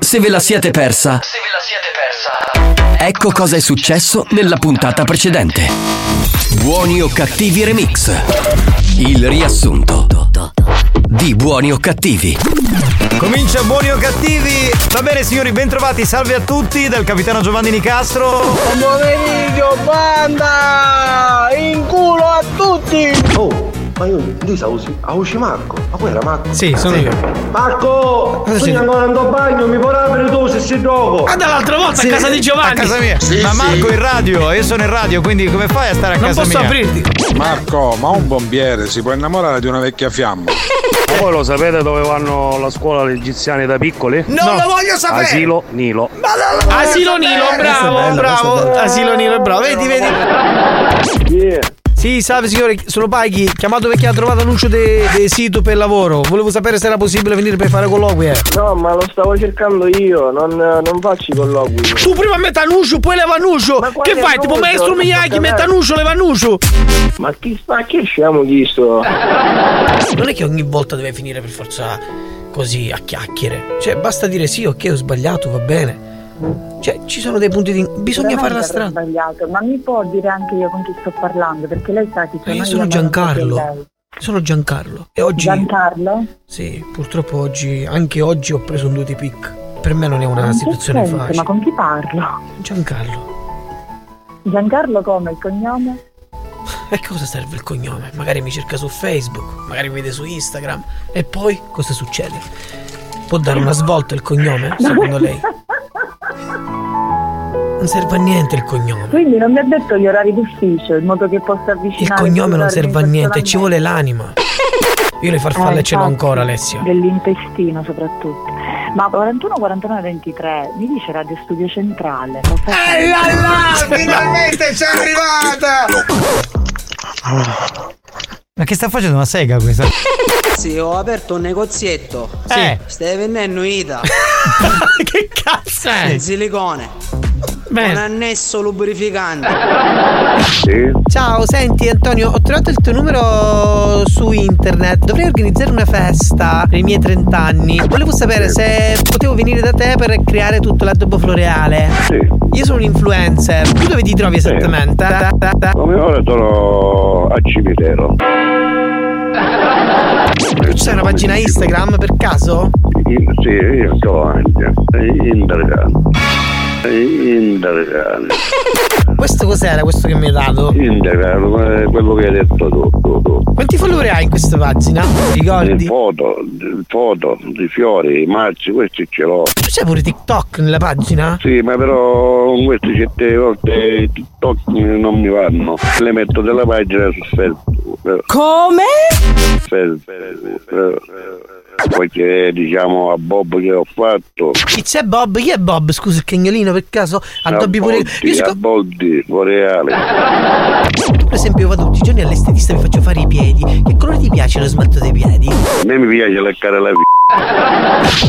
Se ve la siete persa, Se ve la siete persa. ecco cosa è successo nella puntata precedente. Buoni o cattivi remix. Il riassunto di Buoni o cattivi. Comincia buoni o cattivi. Va bene signori, bentrovati, salve a tutti dal capitano Giovanni Nicastro. Buon pomeriggio, banda! In culo a tutti! Oh, ma io lì stavo usi, a usci Marco. Ma poi era Marco. Sì, sono io. Marco! Cosa Sono c'è? ancora in bagno, mi puoi aprire tu se sei dopo. Ah, dall'altra volta Sì, a casa di Giovanni! A casa mia. Ma Marco è in radio, io sono in radio, quindi come fai a stare a Non casa posso mia? aprirti! Marco, ma un bombiere si può innamorare di una vecchia fiamma? Ma voi lo sapete dove vanno alla scuola gli egiziani da piccoli? Non lo voglio sapere! Asilo Nilo. Asilo Nilo, bravo, bello, bravo! questo è bello. Asilo Nilo, bravo! Vedi, vedi! Sì, salve signore, sono Paghi, chiamato perché ha trovato annuncio del sito per lavoro. Volevo sapere se era possibile venire per fare colloqui. Eh. No, ma lo stavo cercando io, non, non faccio i colloqui. Tu prima metti annuncio, poi leva quale Che fai? Tipo maestro Miyagi, metti annuncio, leva annuncio. Ma chi, ma chi siamo chi sto? Non è che ogni volta deve finire per forza così a chiacchiere. Cioè, basta dire sì, ok, ho sbagliato, va bene. Cioè, ci sono dei punti di. Bisogna farla avrò strada. sbagliato, ma mi può dire anche io con chi sto parlando? Perché lei sa chi Ma sono io sono Giancarlo. Sono Giancarlo. E oggi. Giancarlo? Sì, purtroppo oggi, anche oggi ho preso un duty pick. Per me non è una In che situazione senso? facile. Ma con chi parlo? Giancarlo. Giancarlo come? Il cognome? E cosa serve il cognome? Magari mi cerca su Facebook, magari mi vede su Instagram. E poi cosa succede? Può dare una svolta il cognome, secondo lei? Non serve a niente il cognome. Quindi non mi ha detto gli orari d'ufficio, in modo che possa Il avvicinare cognome non serve a niente, ci vuole l'anima. Io le farfalle Eh, ce l'ho ancora, Alessio. Dell'intestino soprattutto. Ma 41 49 23 mi dice Radio Studio Centrale. Eh, là là, finalmente c'è arrivata! Ma che sta facendo una sega questa? Sì, ho aperto un negozietto. Sì. Stai vendendo Ita che cazzo è? in silicone. Un annesso lubrificante. Ciao, senti Antonio, ho trovato il tuo numero su internet. Dovrei organizzare una festa per i miei 30 anni. Volevo sapere se potevo venire da te per creare tutto l'addobbo floreale. Io sono un influencer. Tu dove ti trovi esattamente? Come ora sono a cimitero. C'hai una pagina Instagram per caso? Sì, io sto anche. Intercam. Intercam. Questo cos'era questo che mi hai dato? Intercam, eh, quello che hai detto tu. tu, tu. Quanti follower hai in questa pagina? Ricordi? foto, le foto di fiori, i mazzi, questi ce l'ho. Tu c'hai pure TikTok nella pagina? Sì, ma però questi certe volte i TikTok non mi vanno. Le metto della pagina su Facebook. Come? Facebook. Perché diciamo a Bob che ho fatto. Chi c'è Bob? Chi è Bob? Scusa, il cagnolino per caso? Addobbi pure. Io a siccome- Boldi, Boreale. per esempio, io vado tutti i giorni all'estetista e mi faccio fare i piedi. Che colore ti piace lo smalto dei piedi? A me mi piace leccare la f***a.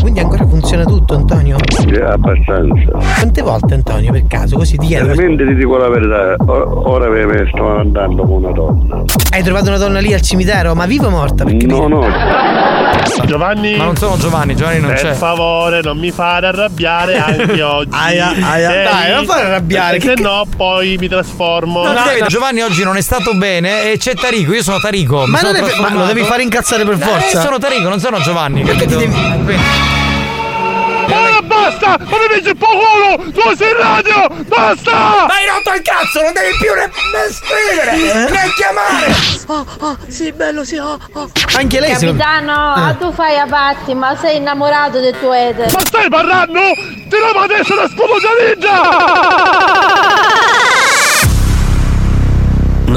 Quindi ancora funziona tutto, Antonio? Sì, abbastanza. Quante volte, Antonio, per caso? Così ti chiedo. Veramente ti dico la verità, ora ne sto andando con una donna. Hai trovato una donna lì al cimitero? Ma viva o morta? Perché No, no, Giovanni, Ma non sono Giovanni, Giovanni non per c'è. favore, non mi fare arrabbiare anche oggi. Aia, aia. Eh, Dai, non fare arrabbiare, perché che- Se no, poi mi trasformo. No, Davide, Giovanni oggi non è stato bene e c'è Tarico, io sono Tarico. mi Ma, sono non è- ma lo devi fare incazzare per Eh, forza. sono Tarico, non sono Giovanni. Perché capito? Ora basta! Ma mi dici il po' culo! Tu sei in radio! Basta! Ma hai rotto il cazzo, non devi più ne, ne scrivere, né chiamare. Oh, oh, sì, bello, sì, oh, oh. Anche lei si Capitano, ah, tu fai a patti, ma sei innamorato del tuo eter. Ma stai parlando? Tiriamo adesso la spumosa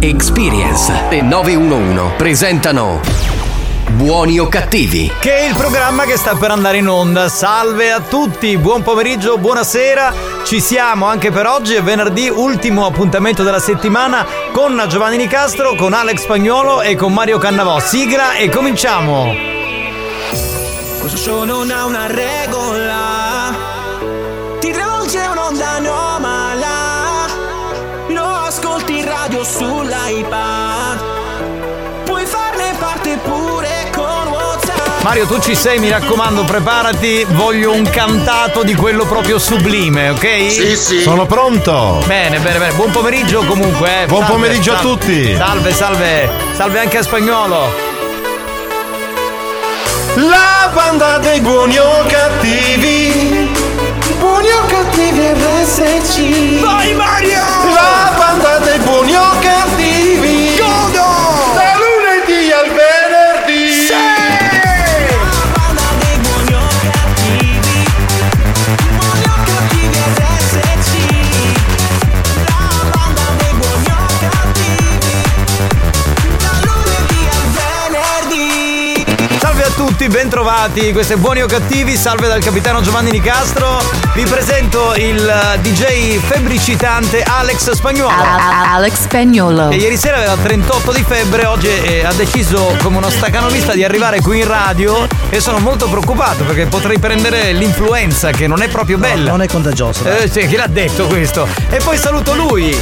Experience e 911 presentano Buoni o cattivi? Che è il programma che sta per andare in onda. Salve a tutti, buon pomeriggio, buonasera. Ci siamo anche per oggi, è venerdì, ultimo appuntamento della settimana con Giovanni Nicastro, con Alex Spagnuolo e con Mario Cannavò. Sigla e cominciamo. Questo show non ha una regola. Radio sull'iPad. Puoi farne parte pure con WhatsApp. Mario, tu ci sei, mi raccomando, preparati. Voglio un cantato di quello proprio sublime, ok? Sì, sì. Sono pronto. Bene, bene, bene. Buon pomeriggio comunque. eh. Buon Salve, pomeriggio a salve. tutti. Salve, salve. Salve anche a spagnolo. La banda dei buoni o cattivi. Buoni o cattivi RSC. Vai Mario! La banda dei buoni o cattivi. Bentrovati. Questo è Buoni o Cattivi. Salve dal capitano Giovanni Nicastro. Vi presento il eh, DJ febbricitante Alex Spagnuolo. Alex Spagnolo. Che ieri sera aveva 38 di febbre, oggi eh, ha deciso come uno staccanovista di arrivare qui in radio e sono molto preoccupato perché potrei prendere l'influenza che non è proprio bella. Non è contagioso. dai. Eh, sì, chi l'ha detto questo? E poi saluto lui,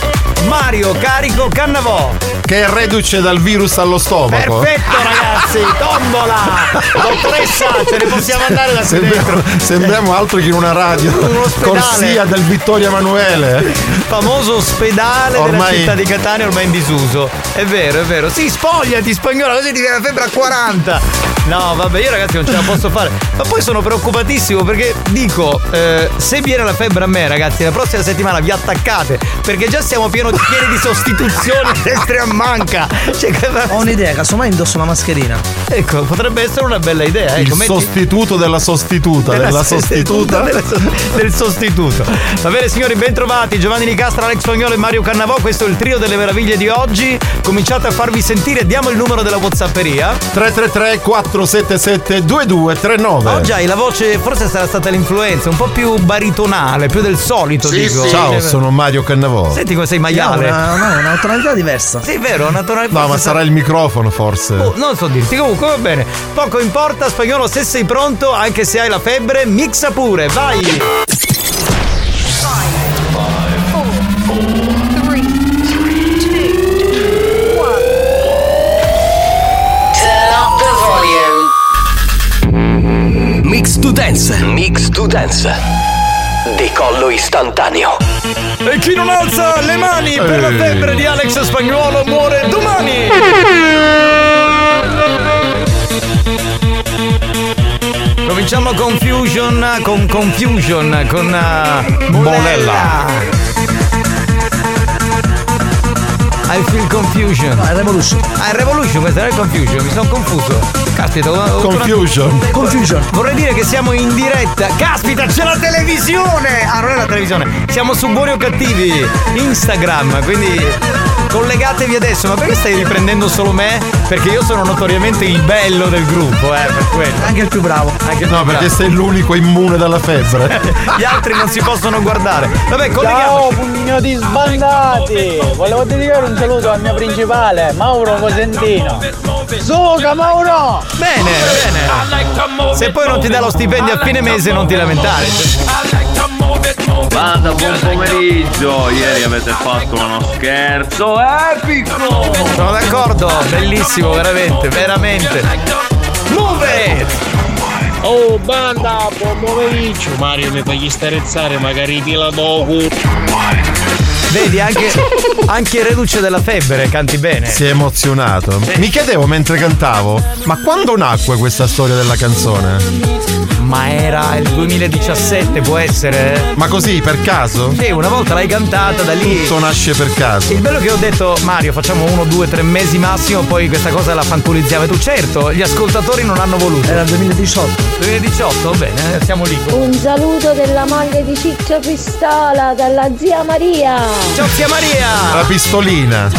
Mario Carico Cannavò. Che è reduce dal virus allo stomaco. Perfetto ragazzi, tombola! Dottoressa, ce ne possiamo andare da Sembriamo, sembriamo altro che in una radio. Un ospedale. Corsia del Vittorio Emanuele. Famoso ospedale della Ormai- città di Catania ormai in disuso. È vero, è vero. Sì, spogliati spagnolo, così ti viene la febbre a 40. No, vabbè, io ragazzi non ce la posso fare. Ma poi sono preoccupatissimo perché dico, eh, se viene la febbre a me, ragazzi, la prossima settimana vi attaccate. Perché già siamo pieno di, pieni di sostituzioni destra e a manca. Cioè, che- Ho un'idea, casomai indosso una mascherina. Ecco, potrebbe essere una bella idea. Il Ecco, metti- sostituto della sostituta. Della, sostituta. della so- del sostituto. Va bene signori, bentrovati. Giovanni Nicastra, Alex Spagnolo e Mario Cannavò. Questo è il trio delle meraviglie di oggi. Cominciate a farvi sentire. Diamo il numero della Whatsapperia. 333 477 2239. Oggi hai la voce, forse sarà stata l'influenza, un po' più baritonale, più del solito, dico. Ciao, sono Mario Cannavò. Senti come sei No, maiale. una, no, una tonalità diversa. Sì, vero, una tonalità. No, ma sarà il microfono forse. Oh, non so dirti, comunque va bene. Poco importa, spagnolo, se sei pronto, anche se hai la febbre, mixa pure, vai! Mix to dance. Mix to dance. Decollo istantaneo. E chi non alza le mani per la febbre di Alex Spagnuolo muore domani! Cominciamo con Fusion, con Confusion, con uh, Molella. I feel confusion. No, è Revolution. Ah, è Revolution, questa non è Confusion, mi sono confuso. Caspita, Confusion. Confusion. Vorrei dire che siamo in diretta. Caspita, c'è la televisione! Ah, non è la televisione. Siamo su Buoni o Cattivi, Instagram, quindi collegatevi adesso. Ma perché stai riprendendo solo me? Perché io sono notoriamente il bello del gruppo, eh, per quello. Anche il più bravo. Anche il No, più perché bravo. sei l'unico immune dalla febbre. Gli altri non si possono guardare. Vabbè, Ciao colleghiamoci. pugnoti sbandati! Volevo dedicare un saluto al mio principale, Mauro Cosentino. Suga Mauro! Bene, bene. Se poi non ti dà lo stipendio a fine mese non ti lamentare. Banda, buon pomeriggio! Ieri avete fatto uno scherzo epico! Sono d'accordo, bellissimo, veramente, veramente. Move it! Oh banda, buon pomeriggio! Mario mi fai sterezzare, magari ti la dopo. Vedi, anche, anche reduce della febbre, canti bene. Si è emozionato. Mi chiedevo mentre cantavo, ma quando nacque questa storia della canzone? Ma era il 2017, può essere? Ma così, per caso? Sì, una volta l'hai cantata da lì. Tutto nasce per caso. Il bello che ho detto, Mario, facciamo uno, due, tre mesi massimo, poi questa cosa la fanculizziamo. E tu, certo, gli ascoltatori non hanno voluto. Era il 2018. 2018, bene, siamo lì. Un saluto della moglie di Ciccio Pistola, dalla zia Maria. Ciao zia Maria! La pistolina.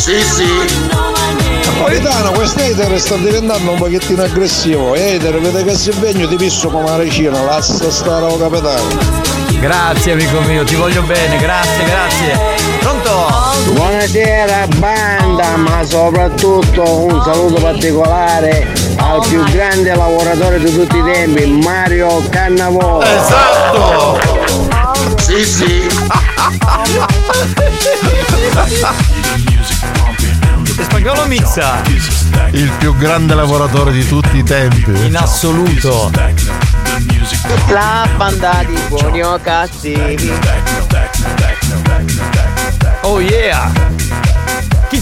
Sì, sì. Questo hater sta diventando un pochettino aggressivo. Hater, vede che si impegno ti pisso come una regina, lascia stare oh, capitano. Grazie amico mio, ti voglio bene, grazie, grazie. Pronto? Buonasera banda, ma soprattutto un saluto particolare al più grande lavoratore di tutti i tempi, Mario Cannavò. Esatto! Sì, sì. Mixa. Il più grande lavoratore di tutti i tempi. In assoluto. La banda di buoni o cattivi. Oh yeah!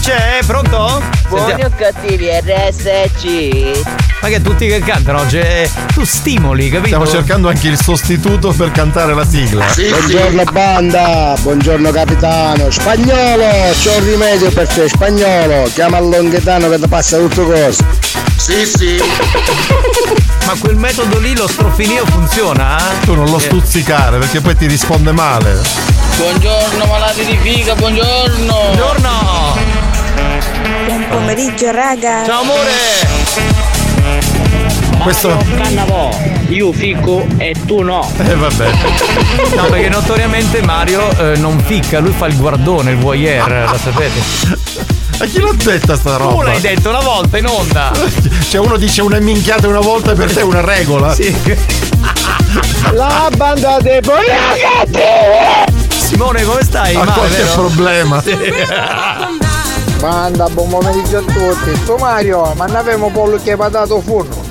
C'è? Pronto? Buoni o cattivi RSC. Ma che tutti che cantano oggi? eh, Tu stimoli, capito? Stiamo cercando anche il sostituto per cantare la sigla. buongiorno banda, buongiorno capitano. Spagnolo, c'ho un rimedio per te, spagnolo. Chiama il Longhetano che ti passa tutto cosa. Sì, sì. Ma quel metodo lì, lo strofinio, funziona? eh? Tu non lo stuzzicare perché poi ti risponde male. Buongiorno malati di figa, buongiorno. Buongiorno. Buon pomeriggio raga. Ciao amore. Questo. Cannavò, io fico e tu no. Eh vabbè. No, perché notoriamente Mario eh, non ficca, lui fa il guardone, il voyeur, lo sapete. Ma chi l'ha detta sta roba? Tu l'hai detto una volta in onda. Cioè uno dice una minchiata una volta e per te è una regola. Sì. La banda dei Simone, come stai? Ha qualche problema. Banda, buon pomeriggio a tutti. Tu Mario, ma ne avevamo pollo che hai dato forno.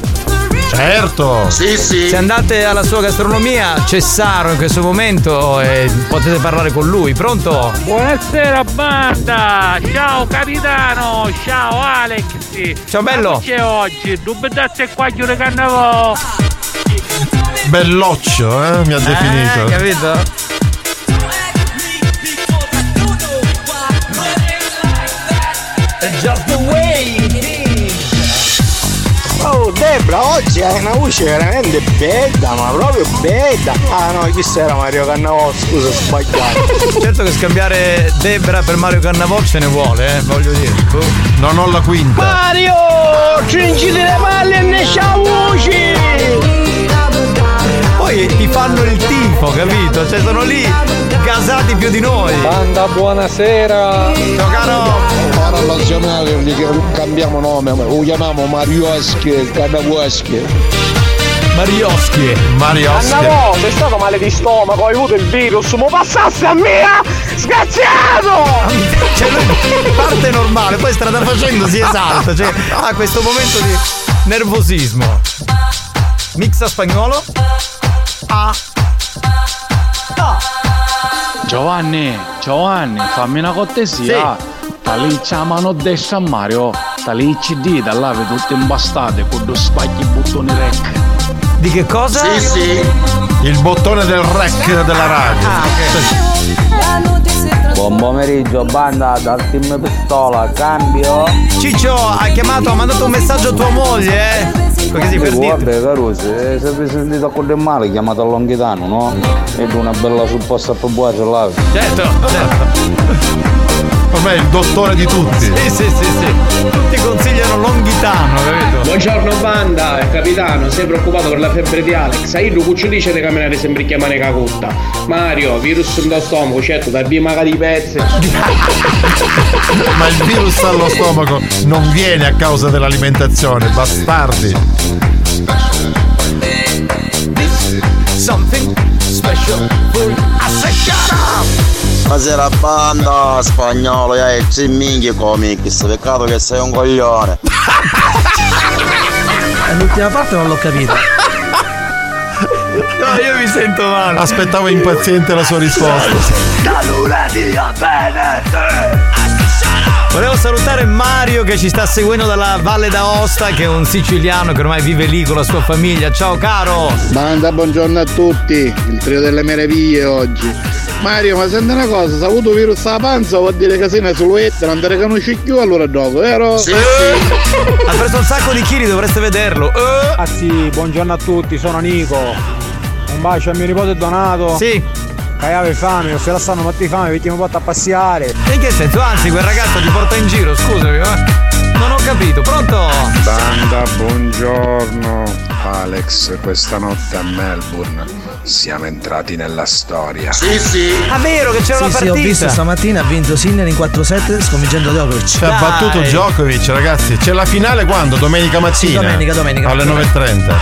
Certo. Se andate alla sua gastronomia, c'è Saro in questo momento e potete parlare con lui. Pronto? Buonasera banda, ciao capitano, ciao Alex. Ciao, bello. Ma che c'è oggi? Dubitazzo e quaglio di cannavò. Belloccio, eh? Mi ha definito. Eh, Just the way Oh Debra, oggi hai una voce veramente bella, ma proprio bella. Ah no, chi era Mario Cannavò? Scusa, ho sbagliato. Certo che scambiare Debra per Mario Cannavò ce ne vuole, eh, voglio dire. Non ho la quinta. Mario! Cinci le palle e ne voci! Poi ti fanno il tifo, capito? Cioè sono lì gasati più di noi. Banda, buonasera! Ciao caro! Ora lo cambiamo nome, lo chiamiamo Marioschi, Cannavoschi. Marioschi. Marioschi. Cannavò, sei stato male di stomaco, hai avuto il virus, mo passasse a mia! Sgraziato! Cioè lui parte normale, poi strada facendo si esalta, cioè ha questo momento di nervosismo. Mixa spagnolo? Ah. Giovanni, Giovanni, fammi una cortesia. Da lì c'è la mano destra a Mario, da lì il CD, da là tutte imbastate con due spacchi bottoni rec. Di che cosa? Sì, sì. Il bottone del rec della radio. Buon pomeriggio, banda dal team pistola, cambio. Ciccio ha chiamato, ha mandato un messaggio a tua moglie, eh? Perché sì, per dire. Vabbè Caruso, se avete sentito con del male chiamato a Longhitano, no? Ed una bella supposta per buona ce l'ha. Certo, certo. Ormai è il dottore di tutti. Sì, sì, sì, sì. Tutti consigliano Longhitano, capito? Buongiorno banda, capitano, sei preoccupato per la febbre di Alex? Io lo cuccio dice di camminare sempre chiamare cacutta. Mario, virus in stomaco, certo, da bimaga di pezzi. Ma il virus allo stomaco non viene a causa dell'alimentazione, bastardi. Something special for a. Buonasera banda, spagnolo, e hai minchia comics, peccato che sei un coglione. L'ultima parte non l'ho capita. No, io mi sento male. Aspettavo impaziente la sua risposta. Volevo salutare Mario che ci sta seguendo dalla Valle d'Aosta, che è un siciliano che ormai vive lì con la sua famiglia. Ciao caro! Banda, buongiorno a tutti, il trio delle meraviglie oggi. Mario, ma senti una cosa, se hai avuto virus alla panza vuol dire che sei una silhouette, non ti riconosci più allora gioco, vero? Sì, Ha preso un sacco di chili, dovreste vederlo. Eh. Ah sì, buongiorno a tutti, sono Nico. Un bacio a mio nipote Donato. Sì. Che aveva fame, se la stanno matti fame, vi porta a passeare. In che senso? Anzi, quel ragazzo ti porta in giro, scusami. eh. Non ho capito, pronto? Banda, buongiorno. Alex, questa notte a Melbourne siamo entrati nella storia. Sì, sì. Ah, vero che c'era Sì, una sì, partita. ho visto stamattina ha vinto Sinner in 4-7 sconfiggendo Djokovic. Ci ha battuto Djokovic, ragazzi. C'è la finale quando? Domenica mattina? domenica, domenica. Alle 9.30.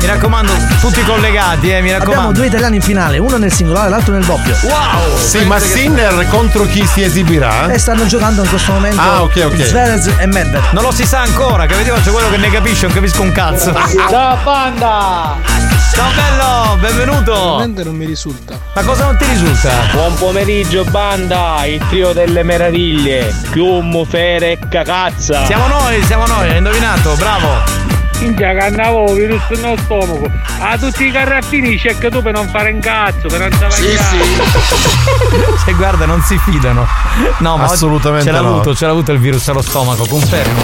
Mi raccomando, tutti collegati, eh, mi Abbiamo raccomando. due italiani in finale, uno nel singolare, l'altro nel doppio. Wow! Sì, ma Sinner contro chi si esibirà? E stanno giocando in questo momento Ah, ok, ok. Zverev e Medvedev. Non lo si sa ancora, capito? C'è quello che ne capisce, non capisco un cazzo. Ciao banda! Ciao bello, benvenuto! Veramente non mi risulta. Ma cosa non ti risulta? Buon pomeriggio banda, il trio delle meraviglie. Chiummo, fere e cagazza. Siamo noi, siamo noi, hai indovinato, bravo! Minchia che andavo virus nello stomaco. A tutti i carraffini c'è che tu per non fare un cazzo, per non sì, Cioè, guarda, non si fidano. No, ma Assolutamente ce l'ha no. avuto, ce l'ha avuto il virus allo stomaco, confermo.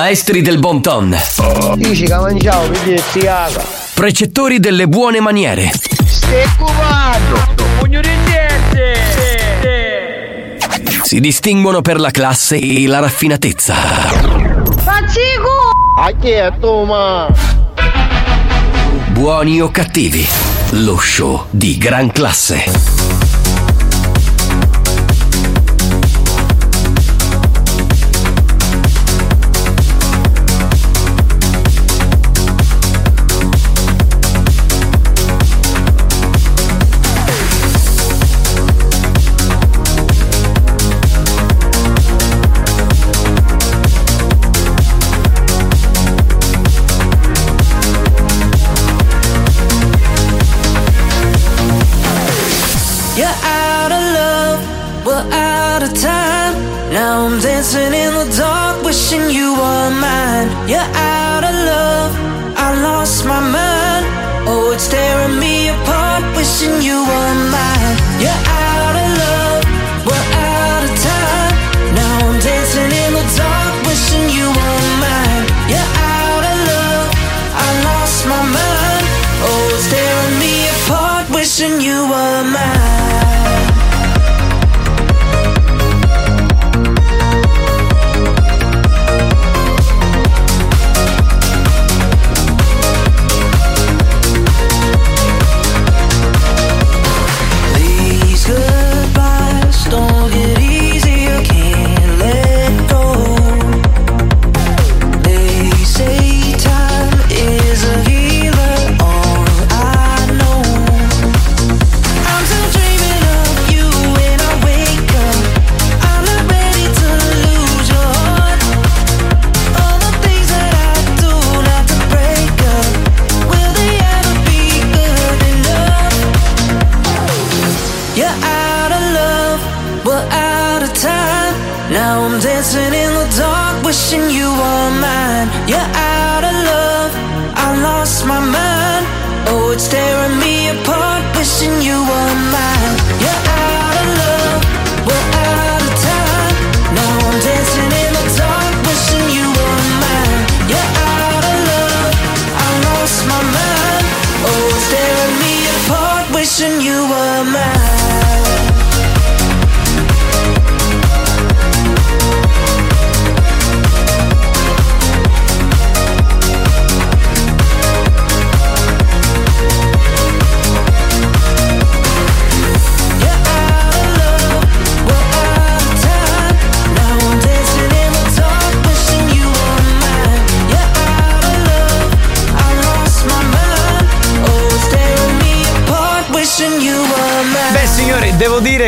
Maestri del bon ton. Precettori delle buone maniere. Si distinguono per la classe e la raffinatezza. Buoni o cattivi. Lo show di gran classe. You're out of love, we're out of time. Now I'm dancing in the dark, wishing you were mine. You're out of love, I lost my mind. Oh, it's tearing me apart, wishing you were mine.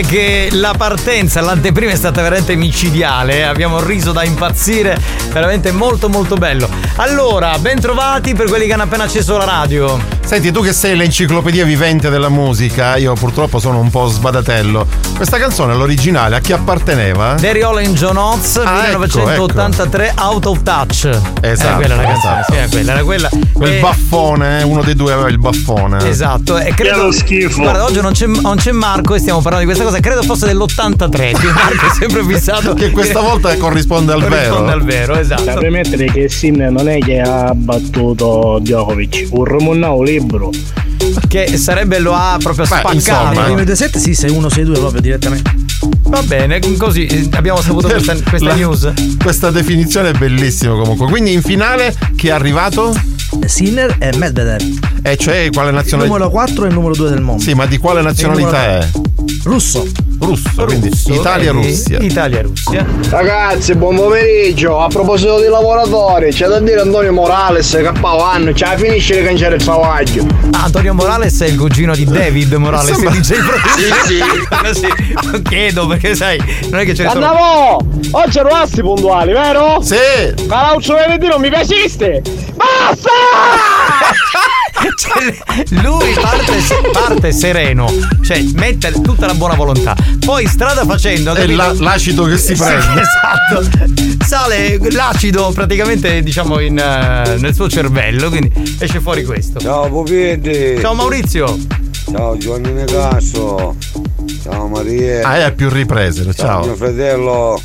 Dire che la partenza, l'anteprima è stata veramente micidiale. Abbiamo riso da impazzire, veramente molto molto bello. Allora, ben trovati per quelli che hanno appena acceso la radio. Senti, tu che sei l'enciclopedia vivente della musica, io purtroppo sono un po' sbadatello. Questa canzone, l'originale, a chi apparteneva? Derry and John Oates, Ah, ecco, 1983, Out of Touch. Esatto, Era quella la canzone, esatto. sì, era quella, era quella. Quel E- baffone, eh, uno dei due aveva il baffone. Esatto, e credo. Che schifo. Guarda, oggi non c'è, non c'è Marco e stiamo parlando di questa cosa. Credo fosse dell'83. Che Marco è sempre fissato. Che questa volta corrisponde al corrisponde vero. al vero, esatto. Da premettere che Sinner non è che ha battuto Djokovic, un romunnao libero. Che sarebbe lo ha proprio spaccato. Nei primi due set sì, 6-1-6-2 proprio direttamente. Va bene, così eh, abbiamo saputo questa, questa La- news. Questa definizione è bellissima comunque. Quindi in finale chi è arrivato? Sinner e Medvedev. E cioè quale Il nazionalità? numero 4 e il numero 2 del mondo. Sì, ma di quale nazionalità è? Russo. Russo, quindi Italia-Russia. Italia-Russia. Ragazzi, buon pomeriggio. A proposito di lavoratori, c'è da dire Antonio Morales che anno, ce la finisce di cangiare il travaglio. Ah, Antonio Morales è il cugino di David Morales, Sembra- dice il Sì, sì. Lo chiedo perché sai, non è che ce ne sono. Andiamo! Oggi ero asti puntuali, vero? Sì! Calaucio venerdì non mi piaciste! Basta! Cioè, lui parte, parte sereno, cioè mette tutta la buona volontà. Poi strada facendo. È la- l'acido che si Sì, prende. esatto. Sale l'acido praticamente, diciamo, in, eh, nel suo cervello, quindi esce fuori questo. Ciao Pupiedi! Ciao Maurizio! Ciao Giovanni Necasso! Ciao Maria! Ah, è a più riprese, Mio ciao. fratello!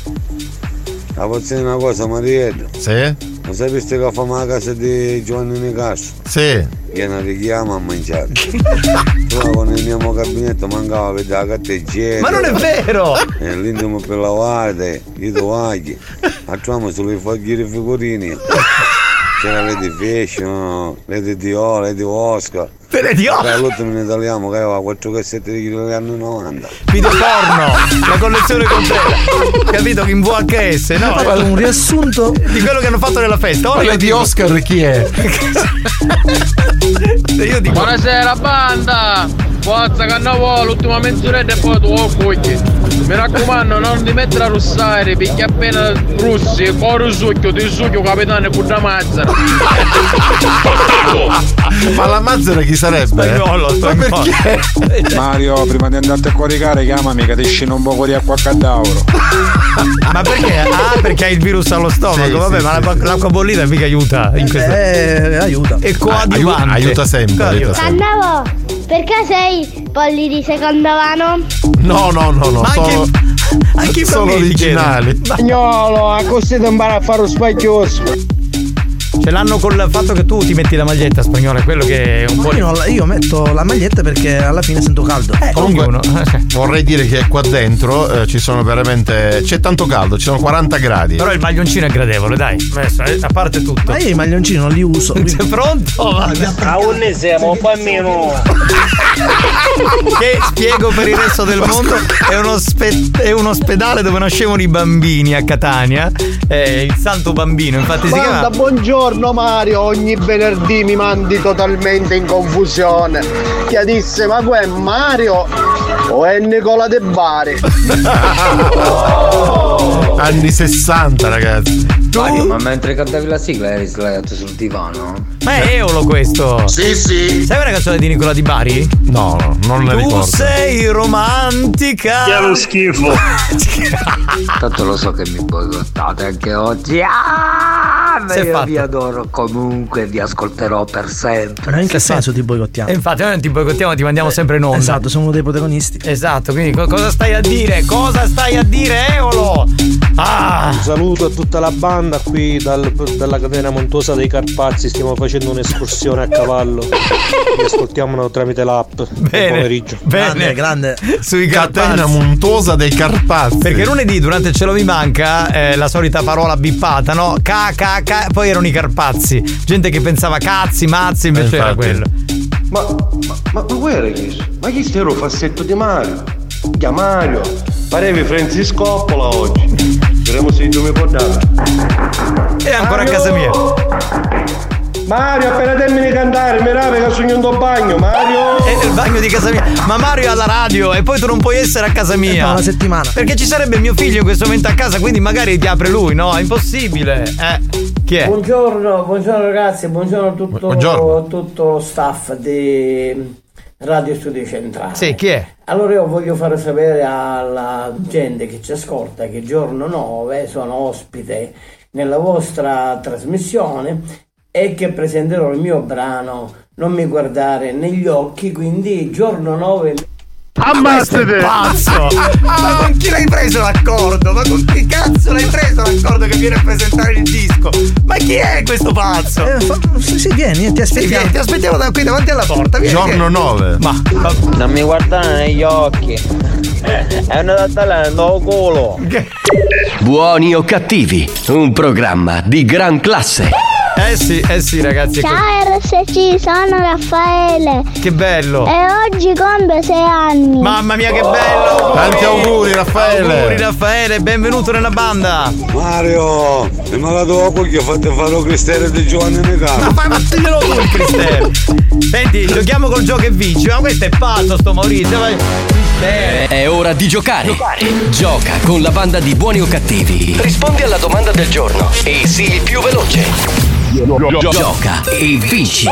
La posso dire una cosa Marietta? Sì? Non sapeste che fa a casa di Giovanni Necasso? Sì. Viene richiama a mangiare. Tu con il mio gabinetto mancava per la catteggiera. Ma non è vero! E l'intimo per lavare, i tovagli. Facciamo sulle foglie di figurini. C'era Lady Fashion, Lady Dio, Lady Oscar. Lady Dio? Vabbè, l'ultimo in italiano che aveva 4 cassette di kg negli anni 90. Video porno, la collezione completa. Capito che in VHS, no? Ha fatto un riassunto di quello che hanno fatto nella festa. Ora di dico- Oscar chi è? Io dico Buonasera banda! Forza Cannavò, l'ultima mezz'oretta e poi tu oh, cucchi. Mi raccomando, non ti mettere a russare, perché appena russi, coro succhio, ti succhio capitano con la mazzara. Ma la mazzera chi sarebbe? Spagnolo, Ma spagnolo. perché? Mario, prima di andarti a coricare, chiamami che ti scende un po' di acqua a cadauro. Ma perché? Ah, perché hai il virus allo stomaco. Sì, Vabbè, sì, ma sì. la- l'acqua bollita mica aiuta in questo. Eh, aiuta. È coadiuvante. Aiuta- aiuta sempre, aiuta sempre. Cannavo, perché sei polli di secondo vano? No, no, no, no. Ma anche- sono, anche i sono originali. Spagnolo, a così ti impara a fare lo spacchioso. Ce l'hanno col fatto che tu ti metti la maglietta spagnola, quello che è un po'. Io, io metto la maglietta perché alla fine sento caldo. Eh, Comunque, ognuno. vorrei dire che qua dentro eh, ci sono veramente. c'è tanto caldo, ci sono 40 gradi. Però il maglioncino è gradevole, dai. Eh, a parte tutto. Ma io i maglioncini non li uso. Sei pronto? A un ne siamo un bambino. che spiego per il resto del mondo è, uno spe- è un ospedale dove nascevano i bambini a Catania è il santo bambino infatti si Banda, chiama buongiorno Mario, ogni venerdì mi mandi totalmente in confusione. Che disse, ma qua è Mario o è Nicola De Bari? Anni 60, ragazzi. Mario, ma mentre cantavi la sigla eri sdraiato sul divano? ma è Eolo questo Sì, sì. sai una canzone di Nicola Di Bari? No, no, non tu ricordo. sei romantica Che lo schifo. Tanto lo so che mi boicottate anche oggi. Ah, ma io fatto. vi adoro comunque, vi ascolterò per sempre. Ma in che senso ti boicottiamo? e infatti noi non ti boicottiamo ti mandiamo sempre in onda Esatto, sono uno dei protagonisti. esatto quindi co- cosa stai a dire cosa stai a dire Eolo ah Un saluto a tutta la banda qui dal- dalla catena montuosa dei Carpazzi, stiamo facendo un'escursione a cavallo. Vi ascoltiamo tramite l'app. Buon bene pomeriggio. bene grande sui Catena Carpazzi montuosa dei Carpazzi. Perché lunedì durante il cielo mi manca eh, la solita parola bippata, no? Ca, ca, poi erano i Carpazzi. Gente che pensava cazzi, mazzi, invece Eh, era quello. Ma, ma, ma, ma guarda chi? Ma chi era il fassetto di Mario? Chiama Mario, parevi Francis Coppola oggi. Vedremo se tu mi può dare. E ancora a casa mia. Mario, appena termini di cantare, mi rape che sogno in tuo bagno, Mario! È nel bagno di casa mia. Ma Mario è alla radio e poi tu non puoi essere a casa mia. No, una settimana. Perché ci sarebbe mio figlio in questo momento a casa, quindi magari ti apre lui, no? È impossibile. Eh. Chi è? Buongiorno, buongiorno ragazzi, buongiorno a tutto, Buongiorno. tutto lo staff di Radio Studio Centrale. Sì, chi è? Allora io voglio fare sapere alla gente che ci ascolta che giorno 9 sono ospite nella vostra trasmissione e che presenterò il mio brano Non mi guardare negli occhi, quindi giorno 9 Ammazzate! Pazzo! Ma con chi l'hai preso l'accordo? Ma con chi cazzo l'hai preso l'accordo che viene a presentare il disco? Ma chi è questo pazzo? Eh, fa- sì, vieni, ti Sì, vieni, ti aspettiamo da qui davanti alla porta. Vieni, Giorno vieni. 9. Ma, ma- Non mi guardare negli occhi. È una talento al culo. Buoni o cattivi, un programma di gran classe. Eh sì, eh sì, ragazzi. ecco- Ciao RSC, sono Raffaele Che bello! e oggi compio 6 anni. Mamma mia che bello! Tanti auguri, Raffaele. Auguri Raffaele, benvenuto nella banda! Mario, mi malato dopo che fate fare lo cristiano di Giovanni Negano. Ma fattiglielo tu il Cristiano! Senti, giochiamo col gioco e vinci, ma questo è pazzo sto Maurizio, vai! Bene. È ora di giocare. Gioca con la banda di buoni o cattivi. Rispondi alla domanda del giorno e sii il più veloce. Gioca e vinci.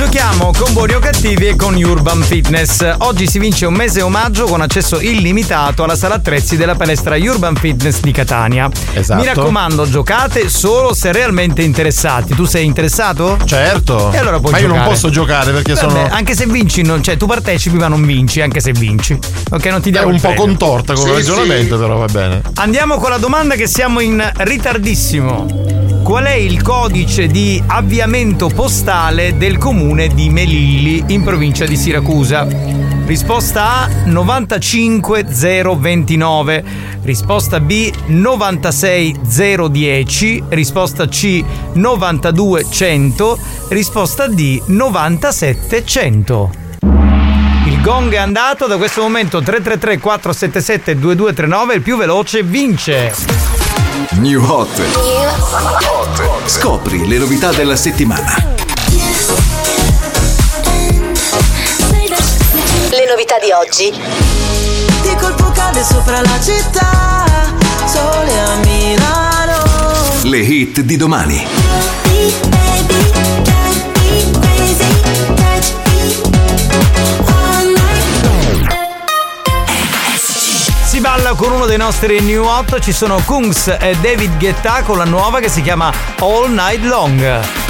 Giochiamo con buoni o cattivi e con Urban Fitness. Oggi si vince un mese omaggio con accesso illimitato alla sala attrezzi della palestra Urban Fitness di Catania. Esatto. Mi raccomando, giocate solo se realmente interessati. Tu sei interessato? Certo. E allora puoi Ma io non giocare. posso giocare perché Vabbè, sono. Anche se vinci, non- cioè tu partecipi ma non vinci, anche se vinci. Ok, non ti È diamo un il po' contorta come ragionamento, però va bene. Andiamo con la domanda che siamo in ritardissimo. Qual è il codice di avviamento postale del comune di Melilli in provincia di Siracusa? Risposta A 95029, risposta B 96010, risposta C 92100, risposta D 97100. Il gong è andato, da questo momento 333 477 2239, il più veloce vince. New Hot. Scopri le novità della settimana. Le novità di oggi. Di colpo cade sopra la città, sole a Milano. Le hit di domani. Si balla con uno dei nostri new hot, ci sono Kungs e David Guetta con la nuova che si chiama All Night Long.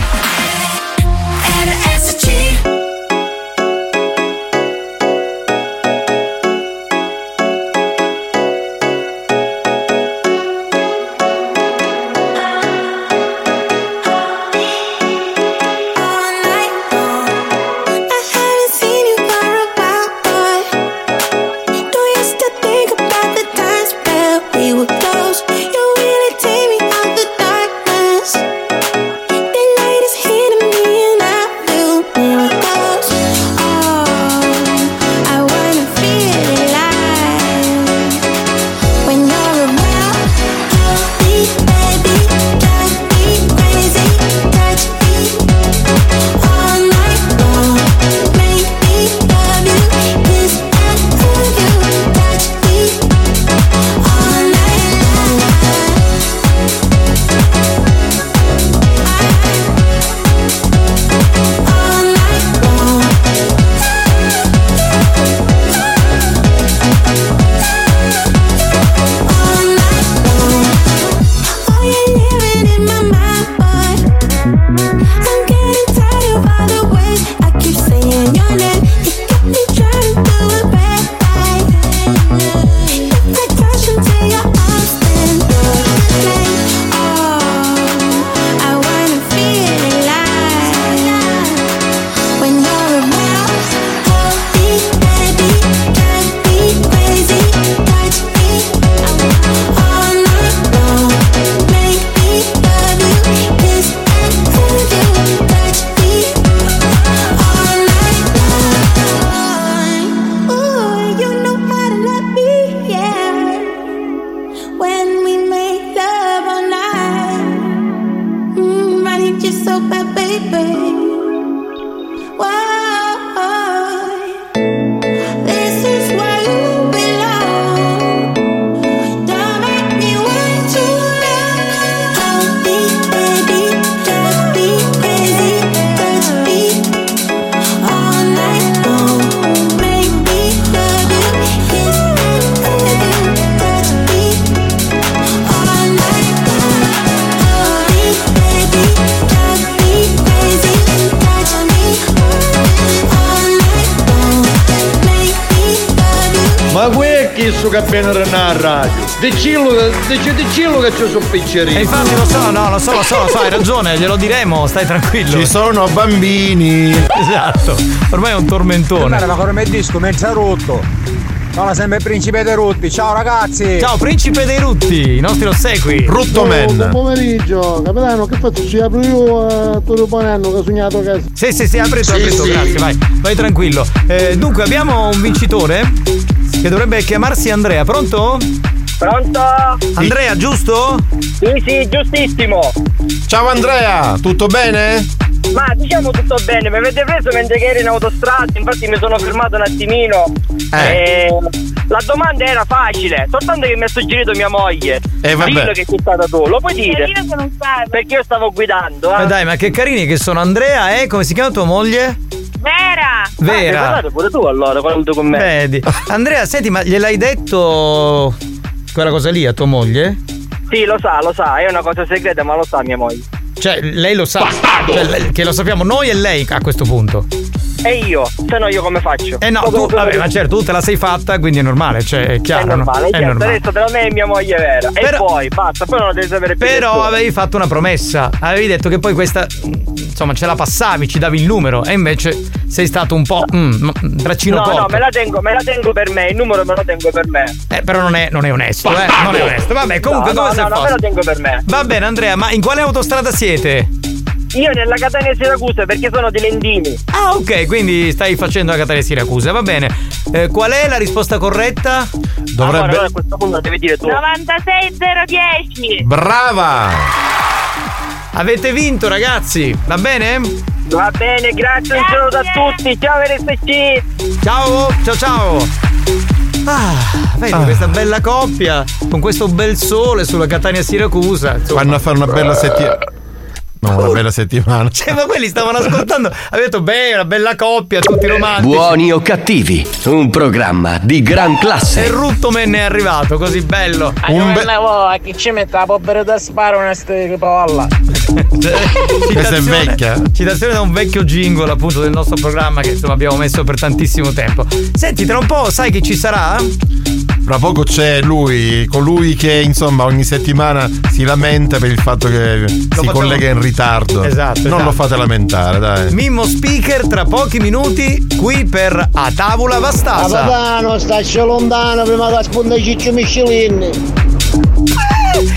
Piccerino. E infatti lo so, no, lo so, lo so, lo so, hai ragione, glielo diremo, stai tranquillo. Ci sono bambini. Esatto. Ormai è un tormentone. ma come il disco, mezza rotto. Sono sempre il principe dei rutti. Ciao ragazzi! Ciao principe dei rutti, i nostri ossequi. Rutto Buon pomeriggio, capitano, che faccio? Ci apro io a Toro Panello che ha sognato che. Sì, sì, sì, apri tu, Sì, apri tu, sì. grazie, vai, vai tranquillo. Eh, dunque, abbiamo un vincitore che dovrebbe chiamarsi Andrea, pronto? Pronto? Andrea, giusto? Sì, sì, giustissimo. Ciao Andrea, tutto bene? Ma diciamo tutto bene, mi avete preso mentre che ero in autostrada, infatti mi sono fermato un attimino. Eh. E la domanda era facile, soltanto che mi ha suggerito mia moglie. Eh, vabbè. Dillo che sei stata tu, lo puoi dire? Perché io stavo guidando, Ma eh. dai, ma che carini che sono Andrea e come si chiama tua moglie? Vera! Vera. Ah, pure tu allora, quando con me. Vedi. Andrea, senti, ma gliel'hai detto quella cosa lì a tua moglie? Sì, lo sa, lo sa, è una cosa segreta, ma lo sa mia moglie. Cioè, lei lo sa. Cioè, che lo sappiamo noi e lei a questo punto. E io, se no io come faccio? Eh no, tu, vabbè, ma certo, tu te la sei fatta, quindi è normale, cioè è È chiaro. no? normale, È certo, normale. adesso tra me e mia moglie è vera. e poi, basta, poi non lo devi sapere più. Però avevi fatto una promessa, avevi detto che poi questa, insomma, ce la passavi, ci davi il numero e invece sei stato un po' mm, braccino No, corto. no, me la, tengo, me la tengo per me, il numero me lo tengo per me. Eh, però non è, non è onesto, eh. Non è onesto. Vabbè, comunque no, come no, sei no, no, fatto? me la tengo per me. Va bene, Andrea, ma in quale autostrada siete? Io nella Catania Siracusa perché sono di Lendini. Ah, ok, quindi stai facendo la Catania Siracusa, va bene. Eh, qual è la risposta corretta? Allora, allora a questo punto devi dire tu. 96010. Brava! Avete vinto, ragazzi, va bene? Va bene, grazie, un saluto a tutti. Ciao RSC. Ciao, ciao, ciao. Ah, vedi questa bella coppia con questo bel sole sulla Catania Siracusa. insomma. Vanno a fare una bella settimana. No, una bella settimana. Cioè, ma quelli stavano ascoltando. Avete detto, beh, una bella coppia, tutti romantici. Buoni o cattivi, un programma di gran E classe. Ruttomen è arrivato, così bello. Un be- a chi ci mette la povera da sparo una stipolla. Questa è vecchia. Citazione da un vecchio jingle appunto del nostro programma che insomma abbiamo messo per tantissimo tempo. Senti, tra un po' sai chi ci sarà? Fra poco c'è lui, colui che insomma ogni settimana si lamenta per il fatto che si facciamo- collega in ritardo. Esatto, Non esatto. lo fate lamentare, dai. Mimmo Speaker tra pochi minuti qui per A Tavola Vastasa. Capitano, stacci lontano prima che sponda Ciccio Michelin.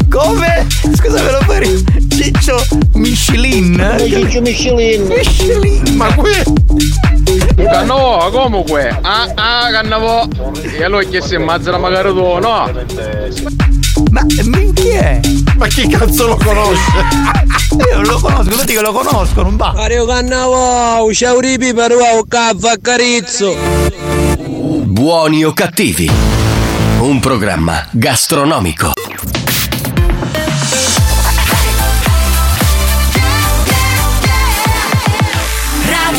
Come? Scusa, me lo fai? Ciccio Michelin? Ciccio Michelin. Michelin. Ma qui. Cannavo, comunque, ah, ah, cannavo. E allora che si mazzara magari tu, no? Ma chi è? Ma chi cazzo lo conosce? Io non lo conosco, tutti che lo conoscono, non va. Mario Cannavò, ciao ripi per un caffè carizzo. Buoni o cattivi, un programma gastronomico.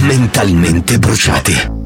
Mentalmente bruciati.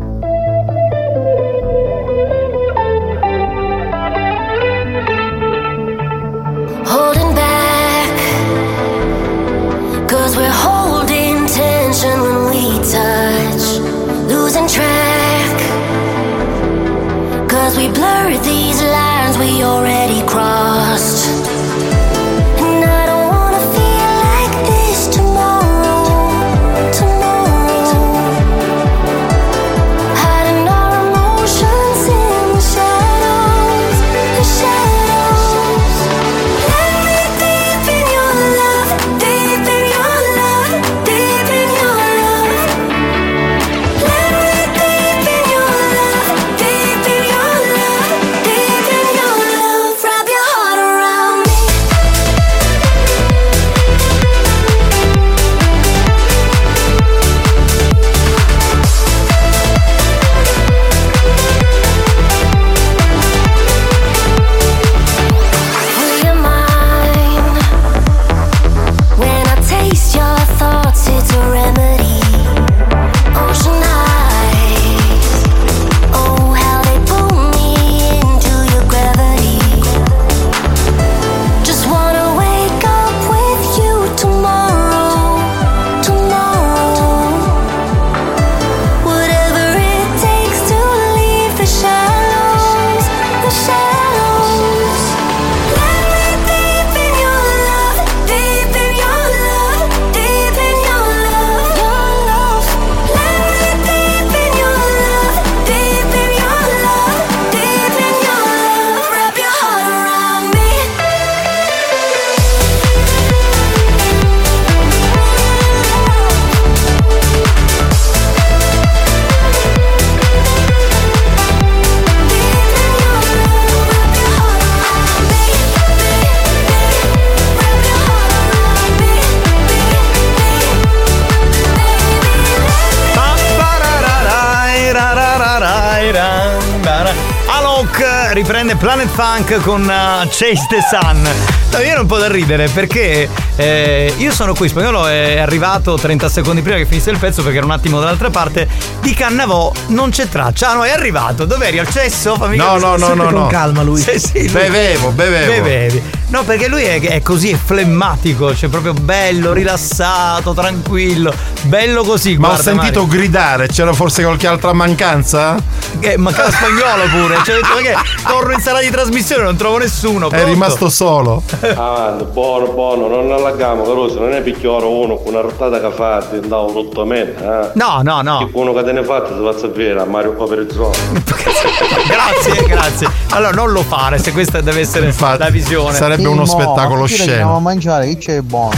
Funk con uh, Chase the Sun. No, viene un po' da ridere perché eh, io sono qui, spagnolo è arrivato 30 secondi prima che finisse il pezzo perché era un attimo dall'altra parte. Di Cannavò non c'è traccia. Ah no, è arrivato. Dov'eri? Al cesso? Fammi No, no, no, no, con no. calma lui. Sì, sì, lui- Bevevo, bevevo. Bevevi. No, perché lui è, è così, è flemmatico, cioè proprio bello, rilassato, tranquillo, bello così. Ma ho guarda, sentito Mario. gridare, c'era forse qualche altra mancanza? Che mancava spagnolo pure. Cioè, che torno in sala di trasmissione, non trovo nessuno. È pronto? rimasto solo. Avanti, buono, buono, non allarghiamo, Caruso, non è picchioro uno con una rottata che fa andavo tutto a me, eh? No, no, no. Uno che te ne fa, si fa sapere a Mario Coperizzola. Grazie, grazie. Allora non lo fare se questa deve essere la visione. sarebbe uno spettacolo Andiamo sceno. a mangiare, che c'è buono?